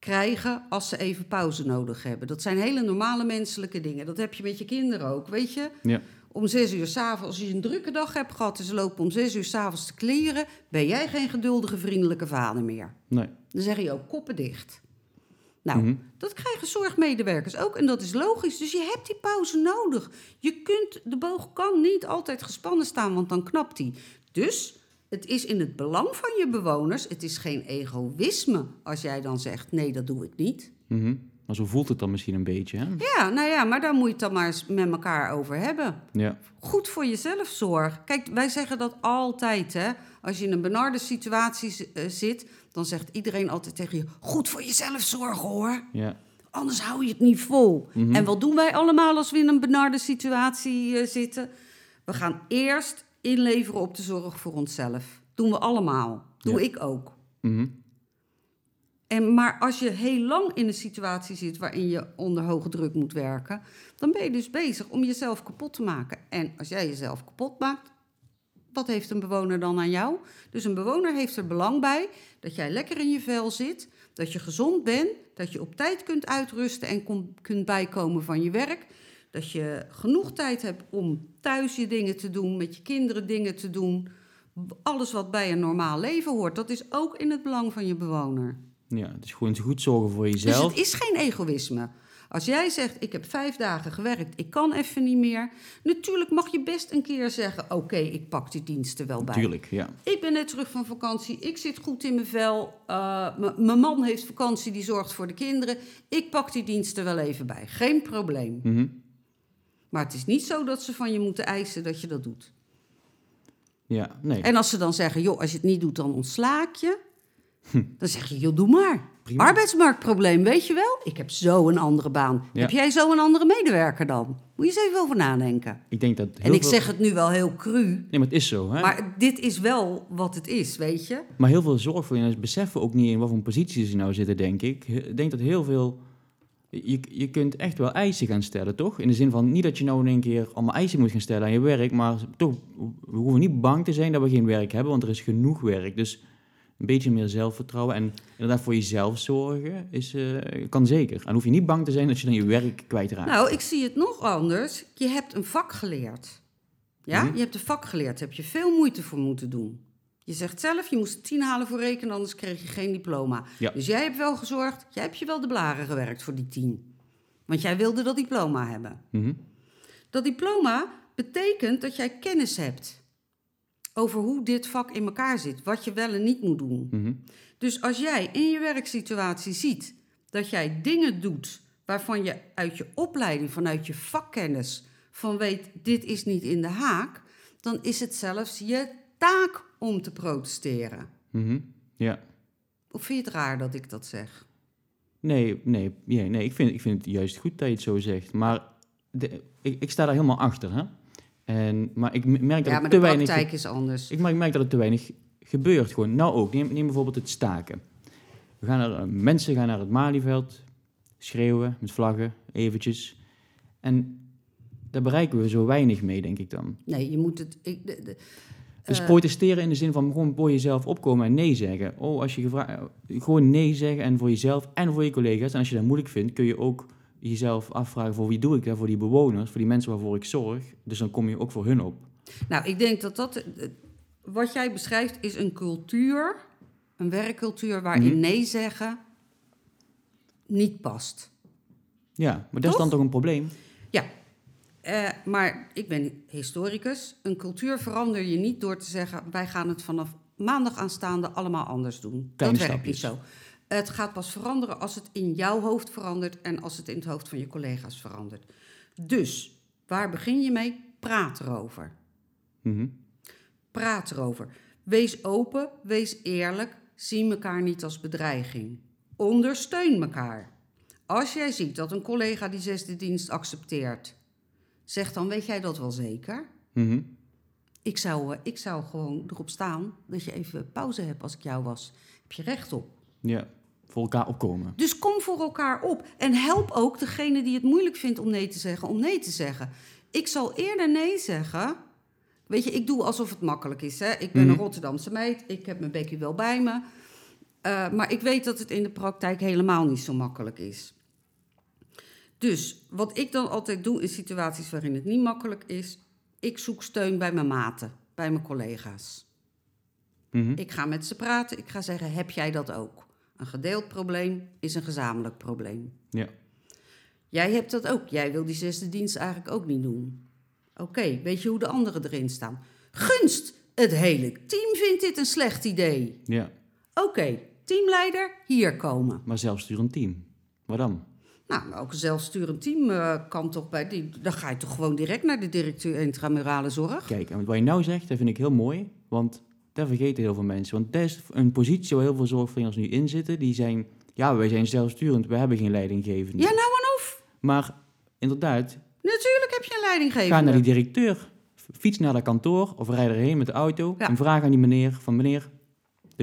[SPEAKER 2] krijgen als ze even pauze nodig hebben. Dat zijn hele normale menselijke dingen. Dat heb je met je kinderen ook, weet je?
[SPEAKER 1] Ja.
[SPEAKER 2] Om zes uur s'avonds, als je een drukke dag hebt gehad en ze lopen om zes uur s'avonds te kleren, ben jij geen geduldige, vriendelijke vader meer.
[SPEAKER 1] Nee.
[SPEAKER 2] Dan zeg je ook koppen dicht. Nou,
[SPEAKER 1] Mhm.
[SPEAKER 2] dat krijgen zorgmedewerkers ook en dat is logisch. Dus je hebt die pauze nodig. Je kunt, de boog kan niet altijd gespannen staan, want dan knapt die. Dus het is in het belang van je bewoners. Het is geen egoïsme als jij dan zegt: nee, dat doe ik niet.
[SPEAKER 1] Mhm. Maar zo voelt het dan misschien een beetje, hè?
[SPEAKER 2] Ja, nou ja, maar daar moet je het dan maar eens met elkaar over hebben.
[SPEAKER 1] Ja.
[SPEAKER 2] Goed voor jezelf zorg. Kijk, wij zeggen dat altijd, hè. Als je in een benarde situatie eh, zit, dan zegt iedereen altijd tegen je... goed voor jezelf zorgen, hoor.
[SPEAKER 1] Ja.
[SPEAKER 2] Anders hou je het niet vol.
[SPEAKER 1] Mhm.
[SPEAKER 2] En wat doen wij allemaal als we in een benarde situatie eh, zitten? We gaan eerst inleveren op de zorg voor onszelf. Doen we allemaal. Doe
[SPEAKER 1] Ja.
[SPEAKER 2] ik ook.
[SPEAKER 1] Mhm.
[SPEAKER 2] En, maar als je heel lang in een situatie zit waarin je onder hoge druk moet werken, dan ben je dus bezig om jezelf kapot te maken. En als jij jezelf kapot maakt, wat heeft een bewoner dan aan jou? Dus een bewoner heeft er belang bij dat jij lekker in je vel zit, dat je gezond bent, dat je op tijd kunt uitrusten en kunt bijkomen van je werk. Dat je genoeg tijd hebt om thuis je dingen te doen, met je kinderen dingen te doen. Alles wat bij een normaal leven hoort, dat is ook in het belang van je bewoner.
[SPEAKER 1] Ja, dus gewoon goed zorgen voor
[SPEAKER 2] Dus
[SPEAKER 1] jezelf.
[SPEAKER 2] het is geen egoïsme. Als jij zegt, ik heb vijf dagen gewerkt, ik kan even niet meer. Natuurlijk mag je best een keer zeggen, oké, ik pak die diensten wel bij.
[SPEAKER 1] Natuurlijk, ja.
[SPEAKER 2] Ik ben net terug van vakantie, ik zit goed in mijn vel. eh, mijn man heeft vakantie, die zorgt voor de kinderen. Ik pak die diensten wel even bij, geen probleem.
[SPEAKER 1] Mhm.
[SPEAKER 2] Maar het is niet zo dat ze van je moeten eisen dat je dat doet.
[SPEAKER 1] Ja, nee.
[SPEAKER 2] En als ze dan zeggen, joh, als je het niet doet, dan ontsla ik je. Dan zeg je, joh, doe maar.
[SPEAKER 1] Hm. Prima.
[SPEAKER 2] Arbeidsmarktprobleem, weet je wel? Ik heb zo een andere baan.
[SPEAKER 1] Ja.
[SPEAKER 2] Heb jij zo een andere medewerker dan? Moet je eens even over nadenken.
[SPEAKER 1] Ik denk dat
[SPEAKER 2] en ik
[SPEAKER 1] veel...
[SPEAKER 2] zeg het nu wel heel cru,
[SPEAKER 1] Nee, maar het is zo, hè?
[SPEAKER 2] maar dit is wel wat het is, weet je?
[SPEAKER 1] Maar heel veel zorgverleners beseffen ook niet in wat voor positie ze nou zitten, denk ik. Ik denk dat heel veel... Je, je kunt echt wel eisen gaan stellen, toch? In de zin van, niet dat je nou in één keer allemaal eisen moet gaan stellen aan je werk, maar toch, we hoeven niet bang te zijn dat we geen werk hebben, want er is genoeg werk. Dus een beetje meer zelfvertrouwen en inderdaad voor jezelf zorgen is, eh, kan zeker. En hoef je niet bang te zijn dat je dan je werk kwijtraakt.
[SPEAKER 2] Nou, ik zie het nog anders. Je hebt een vak geleerd. Ja,
[SPEAKER 1] Mhm.
[SPEAKER 2] je hebt een vak geleerd. Daar heb je veel moeite voor moeten doen. Je zegt zelf, je moest tien halen voor rekenen, anders kreeg je geen diploma.
[SPEAKER 1] Ja.
[SPEAKER 2] Dus jij hebt wel gezorgd, jij hebt je wel de blaren gewerkt voor die tien. Want jij wilde dat diploma hebben.
[SPEAKER 1] Mhm.
[SPEAKER 2] Dat diploma betekent dat jij kennis hebt over hoe dit vak in elkaar zit, wat je wel en niet moet doen.
[SPEAKER 1] Mhm.
[SPEAKER 2] Dus als jij in je werksituatie ziet dat jij dingen doet waarvan je uit je opleiding, vanuit je vakkennis, van weet dit is niet in de haak, dan is het zelfs je taak om te protesteren.
[SPEAKER 1] Mhm. Ja.
[SPEAKER 2] Of vind je het raar dat ik dat zeg?
[SPEAKER 1] Nee, nee, ja, nee ik, vind, ik vind het juist goed dat je het zo zegt. Maar de, ik, ik sta daar helemaal achter, hè. En, maar ik merk dat
[SPEAKER 2] Ja, maar
[SPEAKER 1] te
[SPEAKER 2] de
[SPEAKER 1] weinig...
[SPEAKER 2] praktijk is anders.
[SPEAKER 1] Ik, maar ik merk dat het te weinig gebeurt gewoon. Nou ook, neem, neem bijvoorbeeld het staken. We gaan er, eh, mensen gaan naar het Malieveld, schreeuwen met vlaggen, eventjes. En daar bereiken we zo weinig mee, denk ik dan.
[SPEAKER 2] Nee, je moet het. Ik, de-
[SPEAKER 1] Dus protesteren in de zin van gewoon voor jezelf opkomen en nee zeggen. Oh, als je gevraagd, gewoon nee zeggen en voor jezelf en voor je collega's. En als je dat moeilijk vindt, kun je ook jezelf afvragen voor wie doe ik dat? Voor die bewoners, voor die mensen waarvoor ik zorg. Dus dan kom je ook voor hun op.
[SPEAKER 2] Nou, ik denk dat dat. eh, Wat jij beschrijft is een cultuur, een werkcultuur waarin
[SPEAKER 1] Mhm.
[SPEAKER 2] nee zeggen niet past.
[SPEAKER 1] Ja, maar dat is dan
[SPEAKER 2] toch
[SPEAKER 1] een probleem?
[SPEAKER 2] Ja, eh, maar ik ben historicus. Een cultuur verander je niet door te zeggen: wij gaan het vanaf maandag aanstaande allemaal anders doen.
[SPEAKER 1] Kleine
[SPEAKER 2] dat werkt
[SPEAKER 1] stapjes.
[SPEAKER 2] niet zo. Het gaat pas veranderen als het in jouw hoofd verandert en als het in het hoofd van je collega's verandert. Dus waar begin je mee? Praat erover.
[SPEAKER 1] Mhm.
[SPEAKER 2] Praat erover. Wees open, wees eerlijk. Zie elkaar niet als bedreiging. Ondersteun elkaar. Als jij ziet dat een collega die zesde dienst accepteert, zeg dan: Weet jij dat wel zeker?
[SPEAKER 1] Mhm.
[SPEAKER 2] Ik zou, eh, ik zou gewoon erop staan dat je even pauze hebt als ik jou was. Heb je recht op.
[SPEAKER 1] Ja. voor elkaar opkomen.
[SPEAKER 2] Dus kom voor elkaar op. En help ook degene die het moeilijk vindt om nee te zeggen, om nee te zeggen. Ik zal eerder nee zeggen. Weet je, ik doe alsof het makkelijk is. Hè? Ik ben
[SPEAKER 1] Mhm.
[SPEAKER 2] een Rotterdamse meid. Ik heb mijn bekje wel bij me. Eh, maar ik weet dat het in de praktijk helemaal niet zo makkelijk is. Dus wat ik dan altijd doe in situaties waarin het niet makkelijk is... ik zoek steun bij mijn maten, bij mijn collega's.
[SPEAKER 1] Mhm.
[SPEAKER 2] Ik ga met ze praten. Ik ga zeggen, heb jij dat ook? Een gedeeld probleem is een gezamenlijk probleem.
[SPEAKER 1] Ja.
[SPEAKER 2] Jij hebt dat ook. Jij wil die zesde dienst eigenlijk ook niet doen. Oké, weet je hoe de anderen erin staan? Gunst! Het hele team vindt dit een slecht idee.
[SPEAKER 1] ja.
[SPEAKER 2] Oké, teamleider, hier komen.
[SPEAKER 1] Maar zelfsturend team. Wat dan?
[SPEAKER 2] Nou, ook een zelfsturend team eh, kan toch bij die... Dan ga je toch gewoon direct naar de directeur intramurale zorg?
[SPEAKER 1] Kijk, en wat je nou zegt, dat vind ik heel mooi. Want daar vergeten heel veel mensen. Want dat is een positie waar heel veel zorgverleners nu in zitten. Die zijn, ja, wij zijn zelfsturend, we hebben geen leidinggevende.
[SPEAKER 2] Ja, nou en of.
[SPEAKER 1] Maar inderdaad,
[SPEAKER 2] Natuurlijk heb je een leidinggevende.
[SPEAKER 1] ga naar die directeur. Fiets naar dat kantoor of rijd erheen met de auto.
[SPEAKER 2] Ja.
[SPEAKER 1] En vraag aan die meneer van meneer,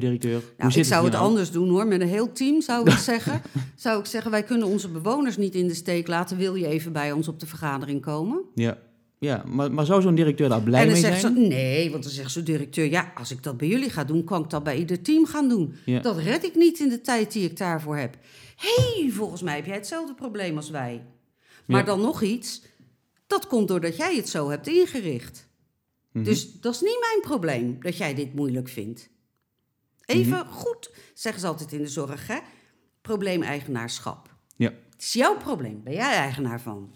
[SPEAKER 1] de directeur. hoe
[SPEAKER 2] Nou, ik zou het anders doen hoor. Met een heel team zou ik zeggen. Zou ik zeggen, wij kunnen onze bewoners niet in de steek laten. Wil je even bij ons op de vergadering komen?
[SPEAKER 1] Ja, ja maar, maar zou zo'n directeur daar blij
[SPEAKER 2] en dan
[SPEAKER 1] mee
[SPEAKER 2] zegt
[SPEAKER 1] zijn?
[SPEAKER 2] ze, nee, want dan zegt zo'n directeur... ja, als ik dat bij jullie ga doen, kan ik dat bij ieder team gaan doen.
[SPEAKER 1] Ja.
[SPEAKER 2] Dat red ik niet in de tijd die ik daarvoor heb. Hé, hey, volgens mij heb jij hetzelfde probleem als wij. Maar
[SPEAKER 1] Ja.
[SPEAKER 2] dan nog iets, dat komt doordat jij het zo hebt ingericht.
[SPEAKER 1] Mhm.
[SPEAKER 2] Dus dat is niet mijn probleem, dat jij dit moeilijk vindt. Even
[SPEAKER 1] Mhm.
[SPEAKER 2] goed, zeggen ze altijd in de zorg, hè? Probleemeigenaarschap.
[SPEAKER 1] Ja.
[SPEAKER 2] Het is jouw probleem, ben jij eigenaar van.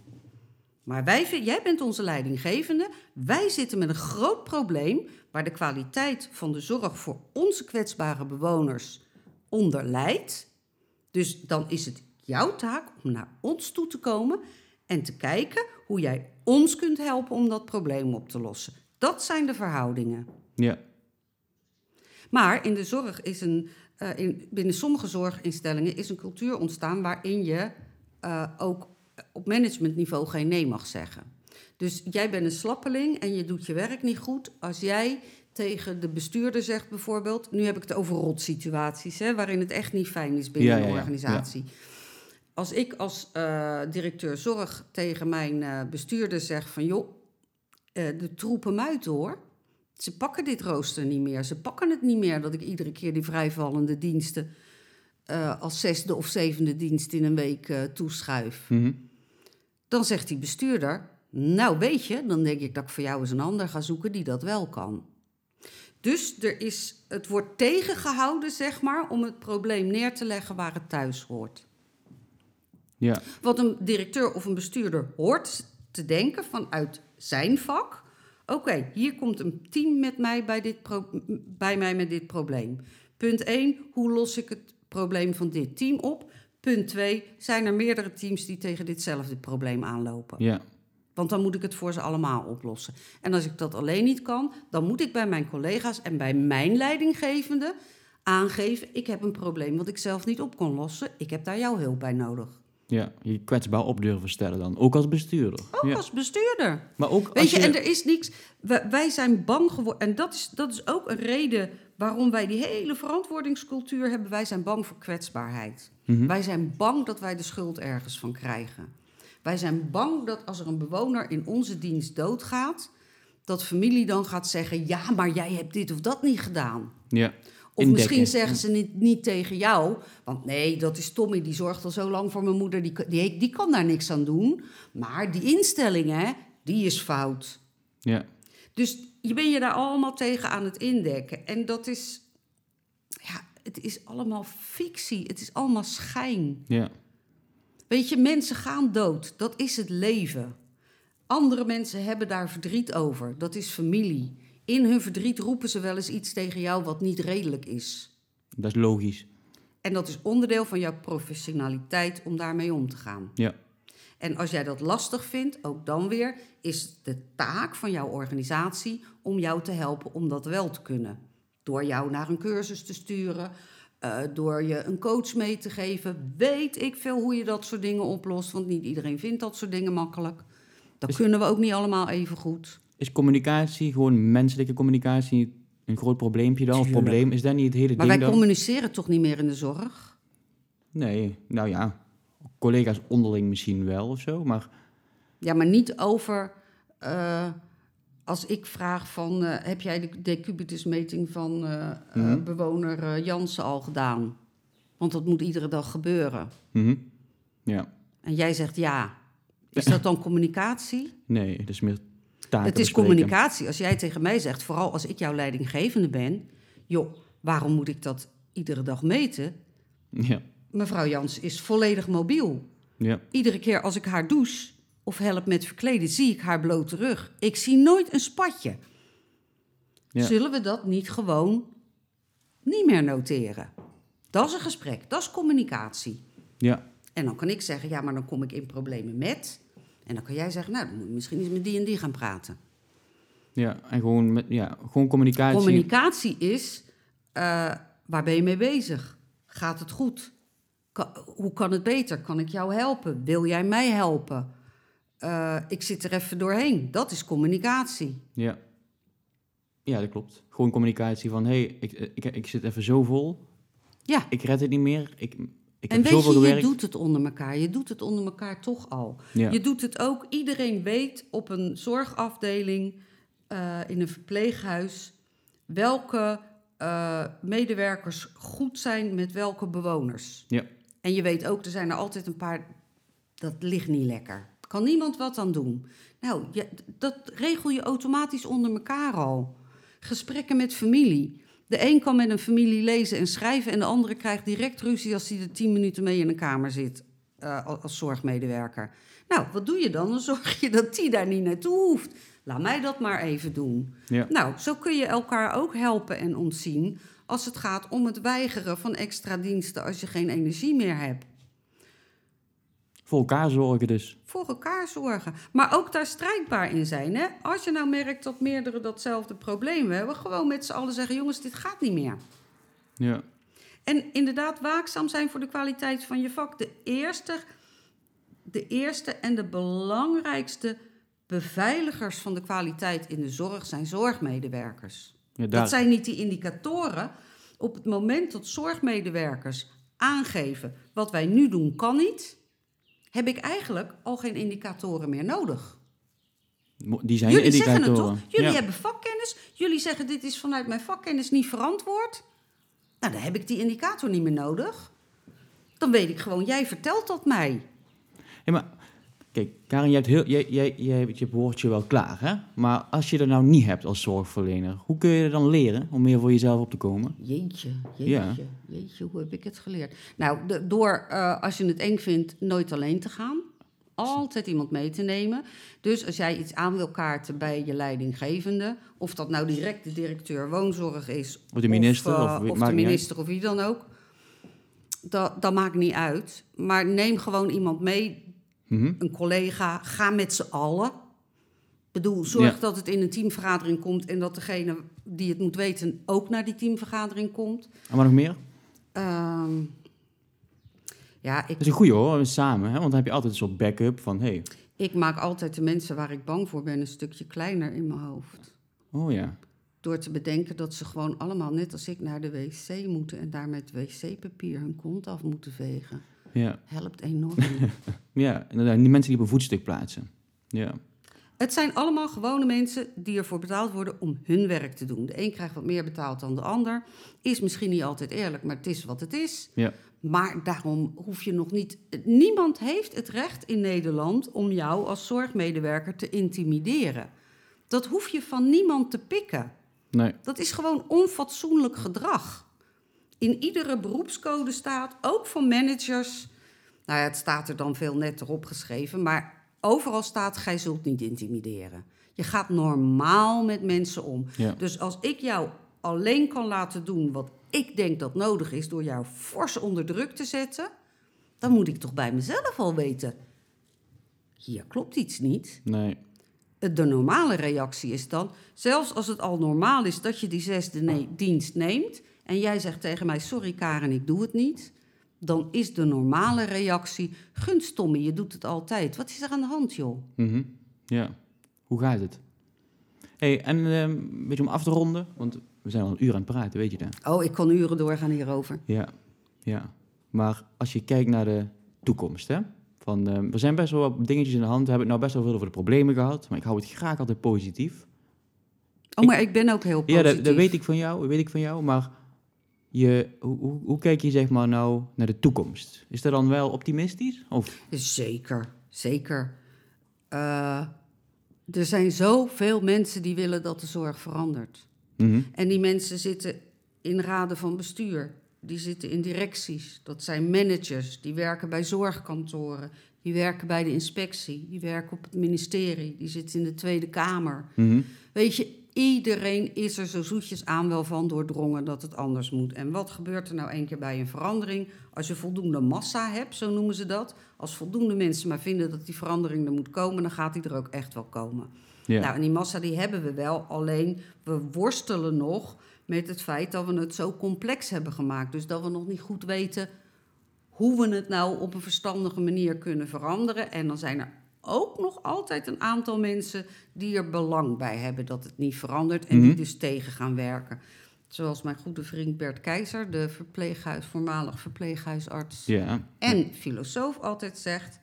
[SPEAKER 2] Maar wij, jij bent onze leidinggevende. Wij zitten met een groot probleem waar de kwaliteit van de zorg voor onze kwetsbare bewoners onder lijdt. Dus dan is het jouw taak om naar ons toe te komen en te kijken hoe jij ons kunt helpen om dat probleem op te lossen. Dat zijn de verhoudingen.
[SPEAKER 1] Ja,
[SPEAKER 2] Maar in de zorg is een, eh, in, binnen sommige zorginstellingen is een cultuur ontstaan waarin je eh, ook op managementniveau geen nee mag zeggen. Dus jij bent een slappeling en je doet je werk niet goed. Als jij tegen de bestuurder zegt bijvoorbeeld, nu heb ik het over rotsituaties, hè, waarin het echt niet fijn is binnen
[SPEAKER 1] Ja, ja,
[SPEAKER 2] een
[SPEAKER 1] ja,
[SPEAKER 2] organisatie. Als ik als eh, directeur zorg tegen mijn bestuurder zeg van joh, de troepen muiten hoor. Ze pakken dit rooster niet meer. Ze pakken het niet meer dat ik iedere keer die vrijvallende diensten eh, als zesde of zevende dienst in een week eh, toeschuif.
[SPEAKER 1] Mhm.
[SPEAKER 2] Dan zegt die bestuurder, nou weet je, dan denk ik dat ik voor jou eens een ander ga zoeken die dat wel kan. Dus er is, het wordt tegengehouden, zeg maar, om het probleem neer te leggen waar het thuis hoort.
[SPEAKER 1] ja,
[SPEAKER 2] Wat een directeur of een bestuurder hoort te denken vanuit zijn vak. Oké, hier komt een team met mij bij, dit bij mij met dit probleem. Punt 1, hoe los ik het probleem van dit team op? Punt 2, zijn er meerdere teams die tegen ditzelfde probleem aanlopen?
[SPEAKER 1] ja,
[SPEAKER 2] Want dan moet ik het voor ze allemaal oplossen. En als ik dat alleen niet kan, dan moet ik bij mijn collega's en bij mijn leidinggevende aangeven: ik heb een probleem wat ik zelf niet op kon lossen. Ik heb daar jouw hulp bij nodig.
[SPEAKER 1] Ja. Je kwetsbaar op durven stellen dan. Ook als bestuurder.
[SPEAKER 2] Ook
[SPEAKER 1] ja.
[SPEAKER 2] als bestuurder.
[SPEAKER 1] Maar ook
[SPEAKER 2] Weet
[SPEAKER 1] als
[SPEAKER 2] je, en er is niks. Wij, wij zijn bang geworden. En dat is, dat is ook een reden waarom wij die hele verantwoordingscultuur hebben. Wij zijn bang voor kwetsbaarheid.
[SPEAKER 1] Mhm.
[SPEAKER 2] Wij zijn bang dat wij de schuld ergens van krijgen. Wij zijn bang dat als er een bewoner in onze dienst doodgaat, dat familie dan gaat zeggen: Ja, maar jij hebt dit of dat niet gedaan.
[SPEAKER 1] Ja.
[SPEAKER 2] Of
[SPEAKER 1] Indekken.
[SPEAKER 2] misschien zeggen ze niet, niet tegen jou. Want nee, dat is Tommy, die zorgt al zo lang voor mijn moeder. Die, die, die kan daar niks aan doen. Maar die instelling, hè, die is fout.
[SPEAKER 1] Ja,
[SPEAKER 2] Dus je ben je daar allemaal tegen aan het indekken. En dat is... Ja, het is allemaal fictie. Het is allemaal schijn.
[SPEAKER 1] ja,
[SPEAKER 2] Weet je, mensen gaan dood. Dat is het leven. Andere mensen hebben daar verdriet over. Dat is familie. In hun verdriet roepen ze wel eens iets tegen jou wat niet redelijk is.
[SPEAKER 1] dat is logisch.
[SPEAKER 2] En dat is onderdeel van jouw professionaliteit om daarmee om te gaan.
[SPEAKER 1] Ja,
[SPEAKER 2] En als jij dat lastig vindt, ook dan weer, is de taak van jouw organisatie om jou te helpen om dat wel te kunnen. Door jou naar een cursus te sturen, eh, door je een coach mee te geven. Weet ik veel hoe je dat soort dingen oplost, want niet iedereen vindt dat soort dingen makkelijk. Dat
[SPEAKER 1] Is-
[SPEAKER 2] kunnen we ook niet allemaal even goed.
[SPEAKER 1] Is communicatie, gewoon menselijke communicatie, een groot probleempje dan? Of probleem? Is dat niet het hele
[SPEAKER 2] Maar
[SPEAKER 1] ding
[SPEAKER 2] wij
[SPEAKER 1] dan?
[SPEAKER 2] communiceren toch niet meer in de zorg?
[SPEAKER 1] Nee, nou ja, collega's onderling misschien wel of zo, maar
[SPEAKER 2] Ja, maar niet over. eh, als ik vraag van. eh, heb jij de decubitusmeting van eh,
[SPEAKER 1] Mhm.
[SPEAKER 2] bewoner Jansen al gedaan? Want dat moet iedere dag gebeuren.
[SPEAKER 1] mhm. ja,
[SPEAKER 2] En jij zegt ja. Is dat dan communicatie?
[SPEAKER 1] nee, het is meer taken
[SPEAKER 2] het is
[SPEAKER 1] bespreken.
[SPEAKER 2] communicatie. Als jij tegen mij zegt, vooral als ik jouw leidinggevende ben. joh, waarom moet ik dat iedere dag meten?
[SPEAKER 1] Ja,
[SPEAKER 2] Mevrouw Jans is volledig mobiel.
[SPEAKER 1] ja,
[SPEAKER 2] Iedere keer als ik haar douche of help met verkleden, zie ik haar blote rug. Ik zie nooit een spatje.
[SPEAKER 1] Ja.
[SPEAKER 2] Zullen we dat niet gewoon niet meer noteren? Dat is een gesprek, dat is communicatie.
[SPEAKER 1] ja,
[SPEAKER 2] En dan kan ik zeggen, ja, maar dan kom ik in problemen met. En dan kan jij zeggen, nou, dan moet je misschien eens met die en die gaan praten.
[SPEAKER 1] ja. En gewoon, met, ja, gewoon communicatie.
[SPEAKER 2] Communicatie is, eh, waar ben je mee bezig? Gaat het goed? Hoe kan het beter? Kan ik jou helpen? Wil jij mij helpen? Eh, ik zit er even doorheen. Dat is communicatie.
[SPEAKER 1] Ja. ja, dat klopt. Gewoon communicatie van, hé, hey, ik, ik, ik zit even zo vol,
[SPEAKER 2] Ja,
[SPEAKER 1] ik red het niet meer, ik, ik
[SPEAKER 2] en weet je, je doet het onder elkaar. Je doet het onder elkaar toch al.
[SPEAKER 1] Ja.
[SPEAKER 2] Je doet het ook. Iedereen weet op een zorgafdeling eh, in een verpleeghuis welke eh, medewerkers goed zijn met welke bewoners.
[SPEAKER 1] Ja.
[SPEAKER 2] En je weet ook, er zijn er altijd een paar, dat ligt niet lekker. Kan niemand wat aan doen? Nou, je, dat regel je automatisch onder elkaar al. Gesprekken met familie. De een kan met een familie lezen en schrijven... en de andere krijgt direct ruzie als hij er tien minuten mee in een kamer zit... eh, als- als zorgmedewerker. Nou, wat doe je dan? Dan zorg je dat die daar niet naartoe hoeft. Laat mij dat maar even doen.
[SPEAKER 1] Ja.
[SPEAKER 2] Nou, zo kun je elkaar ook helpen en ontzien... als het gaat om het weigeren van extra diensten... als je geen energie meer hebt.
[SPEAKER 1] Voor elkaar zorgen dus.
[SPEAKER 2] voor elkaar zorgen. Maar ook daar strijdbaar in zijn. Hè? Als je nou merkt dat meerdere datzelfde probleem hebben, gewoon met z'n allen zeggen: jongens, dit gaat niet meer.
[SPEAKER 1] Ja,
[SPEAKER 2] En inderdaad, waakzaam zijn voor de kwaliteit van je vak. De eerste, de eerste en de belangrijkste beveiligers van de kwaliteit in de zorg zijn zorgmedewerkers.
[SPEAKER 1] ja daar,
[SPEAKER 2] Dat zijn niet die indicatoren. Op het moment dat zorgmedewerkers aangeven wat wij nu doen kan niet, heb ik eigenlijk al geen indicatoren meer nodig.
[SPEAKER 1] die zijn
[SPEAKER 2] Jullie zeggen het toch? Jullie
[SPEAKER 1] ja.
[SPEAKER 2] hebben vakkennis. Jullie zeggen dit is vanuit mijn vakkennis niet verantwoord. Nou, dan heb ik die indicator niet meer nodig. Dan weet ik gewoon, jij vertelt dat mij.
[SPEAKER 1] Hey, maar kijk, Karin, jij hebt, heel, jij, jij hebt je woordje wel klaar, hè? Maar als je dat nou niet hebt als zorgverlener, hoe kun je dan leren om meer voor jezelf op te komen?
[SPEAKER 2] Jeetje, jeetje,
[SPEAKER 1] Ja.
[SPEAKER 2] jeetje, hoe heb ik het geleerd? Nou, de- door, eh, als je het eng vindt, nooit alleen te gaan. Altijd iemand mee te nemen. Dus als jij iets aan wil kaarten bij je leidinggevende... of dat nou direct de directeur woonzorg is...
[SPEAKER 1] Of de minister,
[SPEAKER 2] of,
[SPEAKER 1] of
[SPEAKER 2] eh,
[SPEAKER 1] wie-
[SPEAKER 2] of de minister of wie dan ook... Dat, dat maakt niet uit. Maar neem gewoon iemand mee,
[SPEAKER 1] Mhm.
[SPEAKER 2] een collega. Ga met z'n allen. Ik bedoel, zorg
[SPEAKER 1] Ja.
[SPEAKER 2] dat het in een teamvergadering komt... en dat degene die het moet weten ook naar die teamvergadering komt.
[SPEAKER 1] En wat nog meer?
[SPEAKER 2] Ehm, ja, ik,
[SPEAKER 1] Dat is een goeie hoor, samen, hè? Want dan heb je altijd een soort backup van, hé, hey,
[SPEAKER 2] ik maak altijd de mensen waar ik bang voor ben een stukje kleiner in mijn hoofd.
[SPEAKER 1] oh ja,
[SPEAKER 2] Door te bedenken dat ze gewoon allemaal net als ik naar de wc moeten en daar met wc-papier hun kont af moeten vegen.
[SPEAKER 1] Ja,
[SPEAKER 2] Helpt enorm.
[SPEAKER 1] ja. Inderdaad, die mensen die op een voetstuk plaatsen. Ja,
[SPEAKER 2] Het zijn allemaal gewone mensen die ervoor betaald worden om hun werk te doen. De een krijgt wat meer betaald dan de ander. Is misschien niet altijd eerlijk, maar het is wat het is.
[SPEAKER 1] ja,
[SPEAKER 2] Maar daarom hoef je nog niet. Niemand heeft het recht in Nederland om jou als zorgmedewerker te intimideren. Dat hoef je van niemand te pikken.
[SPEAKER 1] nee,
[SPEAKER 2] Dat is gewoon onfatsoenlijk gedrag. In iedere beroepscode staat, ook van managers. Nou ja, het staat er dan veel netter opgeschreven, maar overal staat: gij zult niet intimideren. Je gaat normaal met mensen om.
[SPEAKER 1] ja,
[SPEAKER 2] Dus als ik jou alleen kan laten doen wat ik denk dat nodig is door jou fors onder druk te zetten, dan moet ik toch bij mezelf al weten. Hier klopt iets niet.
[SPEAKER 1] nee,
[SPEAKER 2] De normale reactie is dan, zelfs als het al normaal is dat je die zesde ne- dienst neemt en jij zegt tegen mij: Sorry Karen, ik doe het niet. Dan is de normale reactie: Gunstomme, je doet het altijd. Wat is er aan de hand, joh?
[SPEAKER 1] mhm, ja. Hoe gaat het? hey, en ehm, een beetje om af te ronden, want we zijn al een uur aan het praten, weet je dat?
[SPEAKER 2] Oh, ik kan uren doorgaan hierover.
[SPEAKER 1] Ja, ja. Maar als je kijkt naar de toekomst, hè? Van, eh, er zijn best wel wat dingetjes in de hand. We hebben het nou best wel veel over de problemen gehad. Maar ik hou het graag altijd positief.
[SPEAKER 2] Oh, maar ik ben ook heel
[SPEAKER 1] Ja,
[SPEAKER 2] positief.
[SPEAKER 1] dat, dat weet ik van jou, dat weet ik van jou. Maar je, hoe, hoe, kijk je zeg maar nou naar de toekomst? Is dat dan wel optimistisch? Of,
[SPEAKER 2] Zeker, zeker. Eh, er zijn zoveel mensen die willen dat de zorg verandert.
[SPEAKER 1] Mhm.
[SPEAKER 2] En die mensen zitten in raden van bestuur. Die zitten in directies. Dat zijn managers. Die werken bij zorgkantoren. Die werken bij de inspectie. Die werken op het ministerie. Die zitten in de Tweede Kamer.
[SPEAKER 1] Mhm.
[SPEAKER 2] Weet je, iedereen is er zo zoetjes aan wel van doordrongen dat het anders moet. En wat gebeurt er nou één keer bij een verandering? Als je voldoende massa hebt, zo noemen ze dat. Als voldoende mensen maar vinden dat die verandering er moet komen, dan gaat die er ook echt wel komen.
[SPEAKER 1] Ja.
[SPEAKER 2] Nou, en die massa die hebben we wel, alleen we worstelen nog met het feit dat we het zo complex hebben gemaakt. Dus dat we nog niet goed weten hoe we het nou op een verstandige manier kunnen veranderen. En dan zijn er ook nog altijd een aantal mensen die er belang bij hebben dat het niet verandert en die
[SPEAKER 1] Mhm.
[SPEAKER 2] dus tegen gaan werken. Zoals mijn goede vriend Bert Keizer, de verpleeghuis, voormalig verpleeghuisarts
[SPEAKER 1] ja.
[SPEAKER 2] en filosoof altijd zegt: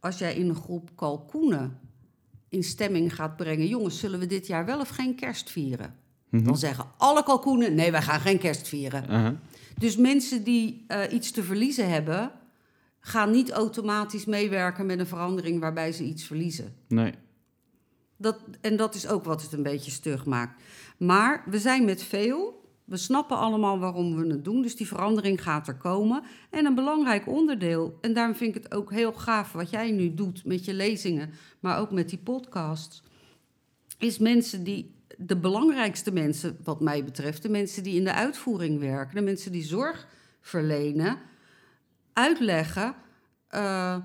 [SPEAKER 2] als jij in een groep kalkoenen in stemming gaat brengen, jongens, zullen we dit jaar wel of geen kerst vieren?
[SPEAKER 1] Mhm.
[SPEAKER 2] Dan zeggen alle kalkoenen: nee, wij gaan geen kerst vieren. Dus mensen die eh, iets te verliezen hebben, gaan niet automatisch meewerken met een verandering waarbij ze iets verliezen.
[SPEAKER 1] Nee.
[SPEAKER 2] Dat, en dat is ook wat het een beetje stug maakt. Maar we zijn met veel. We snappen allemaal waarom we het doen. Dus die verandering gaat er komen. En een belangrijk onderdeel, en daarom vind ik het ook heel gaaf wat jij nu doet met je lezingen, maar ook met die podcasts, is mensen die, de belangrijkste mensen, wat mij betreft, de mensen die in de uitvoering werken, de mensen die zorg verlenen, uitleggen. eh,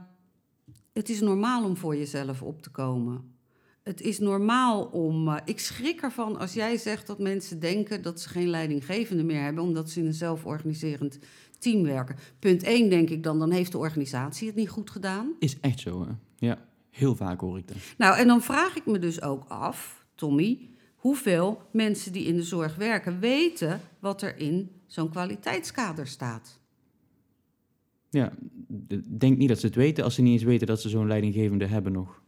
[SPEAKER 2] het is normaal om voor jezelf op te komen. Het is normaal om. eh, ik schrik ervan als jij zegt dat mensen denken dat ze geen leidinggevende meer hebben, omdat ze in een zelforganiserend team werken. Punt 1 denk ik dan, dan heeft de organisatie het niet goed gedaan.
[SPEAKER 1] Is echt zo, hè? Ja. Heel vaak hoor ik dat.
[SPEAKER 2] Nou, en dan vraag ik me dus ook af, Tommy, hoeveel mensen die in de zorg werken weten wat er in zo'n kwaliteitskader staat.
[SPEAKER 1] Ja. Denk niet dat ze het weten als ze niet eens weten dat ze zo'n leidinggevende hebben nog.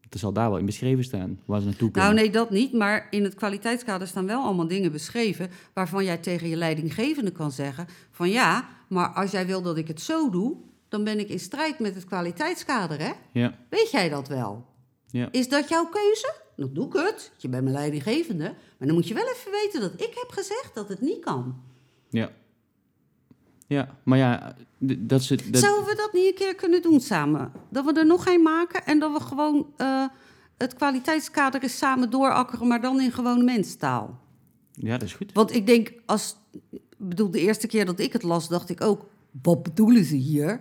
[SPEAKER 1] Het zal daar wel in beschreven staan, waar ze naartoe kunnen.
[SPEAKER 2] Nou, nee, dat niet. Maar in het kwaliteitskader staan wel allemaal dingen beschreven. waarvan jij tegen je leidinggevende kan zeggen: van ja, maar als jij wil dat ik het zo doe. dan ben ik in strijd met het kwaliteitskader, hè?
[SPEAKER 1] Ja.
[SPEAKER 2] Weet jij dat wel?
[SPEAKER 1] Ja.
[SPEAKER 2] Is dat jouw keuze? Dan doe ik het. Je bent mijn leidinggevende. Maar dan moet je wel even weten dat ik heb gezegd dat het niet kan.
[SPEAKER 1] Ja. Ja, maar ja, dat ze... Dat,
[SPEAKER 2] Zouden we dat niet een keer kunnen doen samen? Dat we er nog een maken en dat we gewoon eh, het kwaliteitskader eens samen doorakkeren, maar dan in gewone mensentaal.
[SPEAKER 1] Ja, dat is goed.
[SPEAKER 2] Want ik denk, als, ik bedoel, de eerste keer dat ik het las, dacht ik ook, wat bedoelen ze hier?
[SPEAKER 1] Maar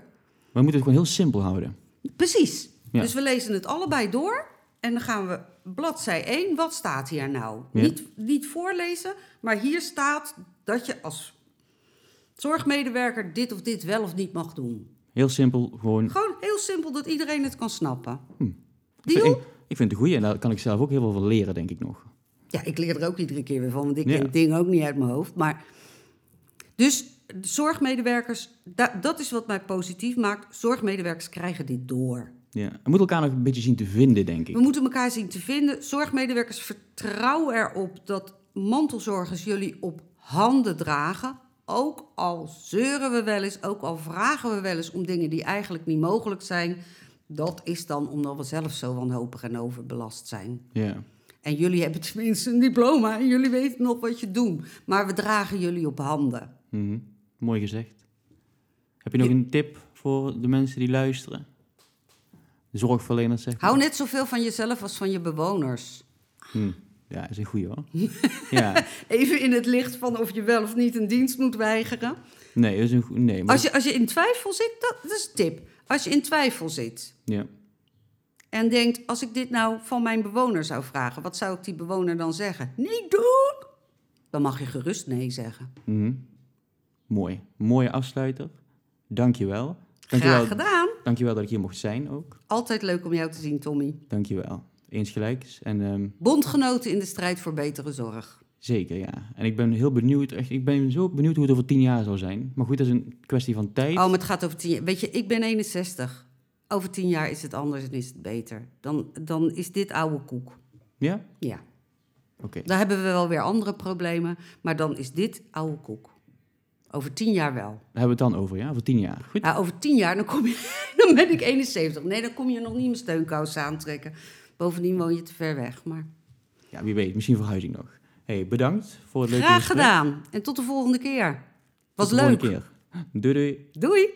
[SPEAKER 1] we moeten het gewoon heel simpel houden.
[SPEAKER 2] Precies.
[SPEAKER 1] Ja.
[SPEAKER 2] Dus we lezen het allebei door en dan gaan we bladzij 1, wat staat hier nou?
[SPEAKER 1] Ja.
[SPEAKER 2] Niet, niet voorlezen, maar hier staat dat je als zorgmedewerker dit of dit wel of niet mag doen.
[SPEAKER 1] Heel simpel, gewoon...
[SPEAKER 2] Gewoon heel simpel dat iedereen het kan snappen.
[SPEAKER 1] Hm.
[SPEAKER 2] Deal?
[SPEAKER 1] Ik, ik vind het een goeie en daar kan ik zelf ook heel veel van leren, denk ik nog.
[SPEAKER 2] Ja, ik leer er ook iedere keer weer van, want ik
[SPEAKER 1] Ja.
[SPEAKER 2] ken het ding ook niet uit mijn hoofd. Maar dus de zorgmedewerkers, da- dat is wat mij positief maakt. Zorgmedewerkers krijgen dit door.
[SPEAKER 1] Ja. We moeten elkaar nog een beetje zien te vinden, denk ik.
[SPEAKER 2] We moeten elkaar zien te vinden. Zorgmedewerkers vertrouwen erop dat mantelzorgers jullie op handen dragen. Ook al zeuren we wel eens, ook al vragen we wel eens om dingen die eigenlijk niet mogelijk zijn. Dat is dan omdat we zelf zo wanhopig en overbelast zijn.
[SPEAKER 1] Ja.
[SPEAKER 2] En jullie hebben tenminste een diploma en jullie weten nog wat je doet. Maar we dragen jullie op handen.
[SPEAKER 1] Mhm. Mooi gezegd. Heb je nog een tip voor de mensen die luisteren? De zorgverleners, zeg maar.
[SPEAKER 2] Hou net zoveel van jezelf als van je bewoners.
[SPEAKER 1] Hm. Ja, is een goeie hoor. ja.
[SPEAKER 2] Even in het licht van of je wel of niet een dienst moet weigeren.
[SPEAKER 1] Nee, dat is een nee, maar...
[SPEAKER 2] Als je, als je in twijfel zit, dat, dat is een tip. Als je in twijfel zit
[SPEAKER 1] Ja.
[SPEAKER 2] en denkt, als ik dit nou van mijn bewoner zou vragen, wat zou ik die bewoner dan zeggen? Niet doen! Dan mag je gerust nee zeggen.
[SPEAKER 1] Mhm. Mooi. Mooie afsluiter. Dankjewel. Dankjewel.
[SPEAKER 2] Graag gedaan.
[SPEAKER 1] Dankjewel dat ik hier mocht zijn ook.
[SPEAKER 2] Altijd leuk om jou te zien, Tommy.
[SPEAKER 1] Dankjewel. Eens gelijks. En ehm,
[SPEAKER 2] Bondgenoten in de strijd voor betere zorg.
[SPEAKER 1] Zeker, ja. En ik ben heel benieuwd, echt, ik ben zo benieuwd hoe het over tien jaar zal zijn. Maar goed, dat is een kwestie van tijd.
[SPEAKER 2] Oh, maar het gaat over tien jaar. Weet je, ik ben 61. Over tien jaar is het anders en is het beter. Dan, dan is dit oude koek.
[SPEAKER 1] Ja?
[SPEAKER 2] Ja.
[SPEAKER 1] Oké.
[SPEAKER 2] Dan hebben we wel weer andere problemen, maar dan is dit oude koek. Over tien jaar wel.
[SPEAKER 1] Daar hebben we het dan over, ja? Over tien jaar. Goed.
[SPEAKER 2] Ja, over tien jaar, dan, kom je, dan ben ik 71. Nee, dan kom je nog niet mijn steunkous aantrekken. Bovendien woon je te ver weg. Maar
[SPEAKER 1] Ja, wie weet. Misschien verhuizing nog. hey, bedankt voor het leuke
[SPEAKER 2] graag
[SPEAKER 1] gesprek.
[SPEAKER 2] gedaan. En tot de volgende keer. Was
[SPEAKER 1] Tot de
[SPEAKER 2] leuk.
[SPEAKER 1] volgende keer. Doei doei.
[SPEAKER 2] Doei.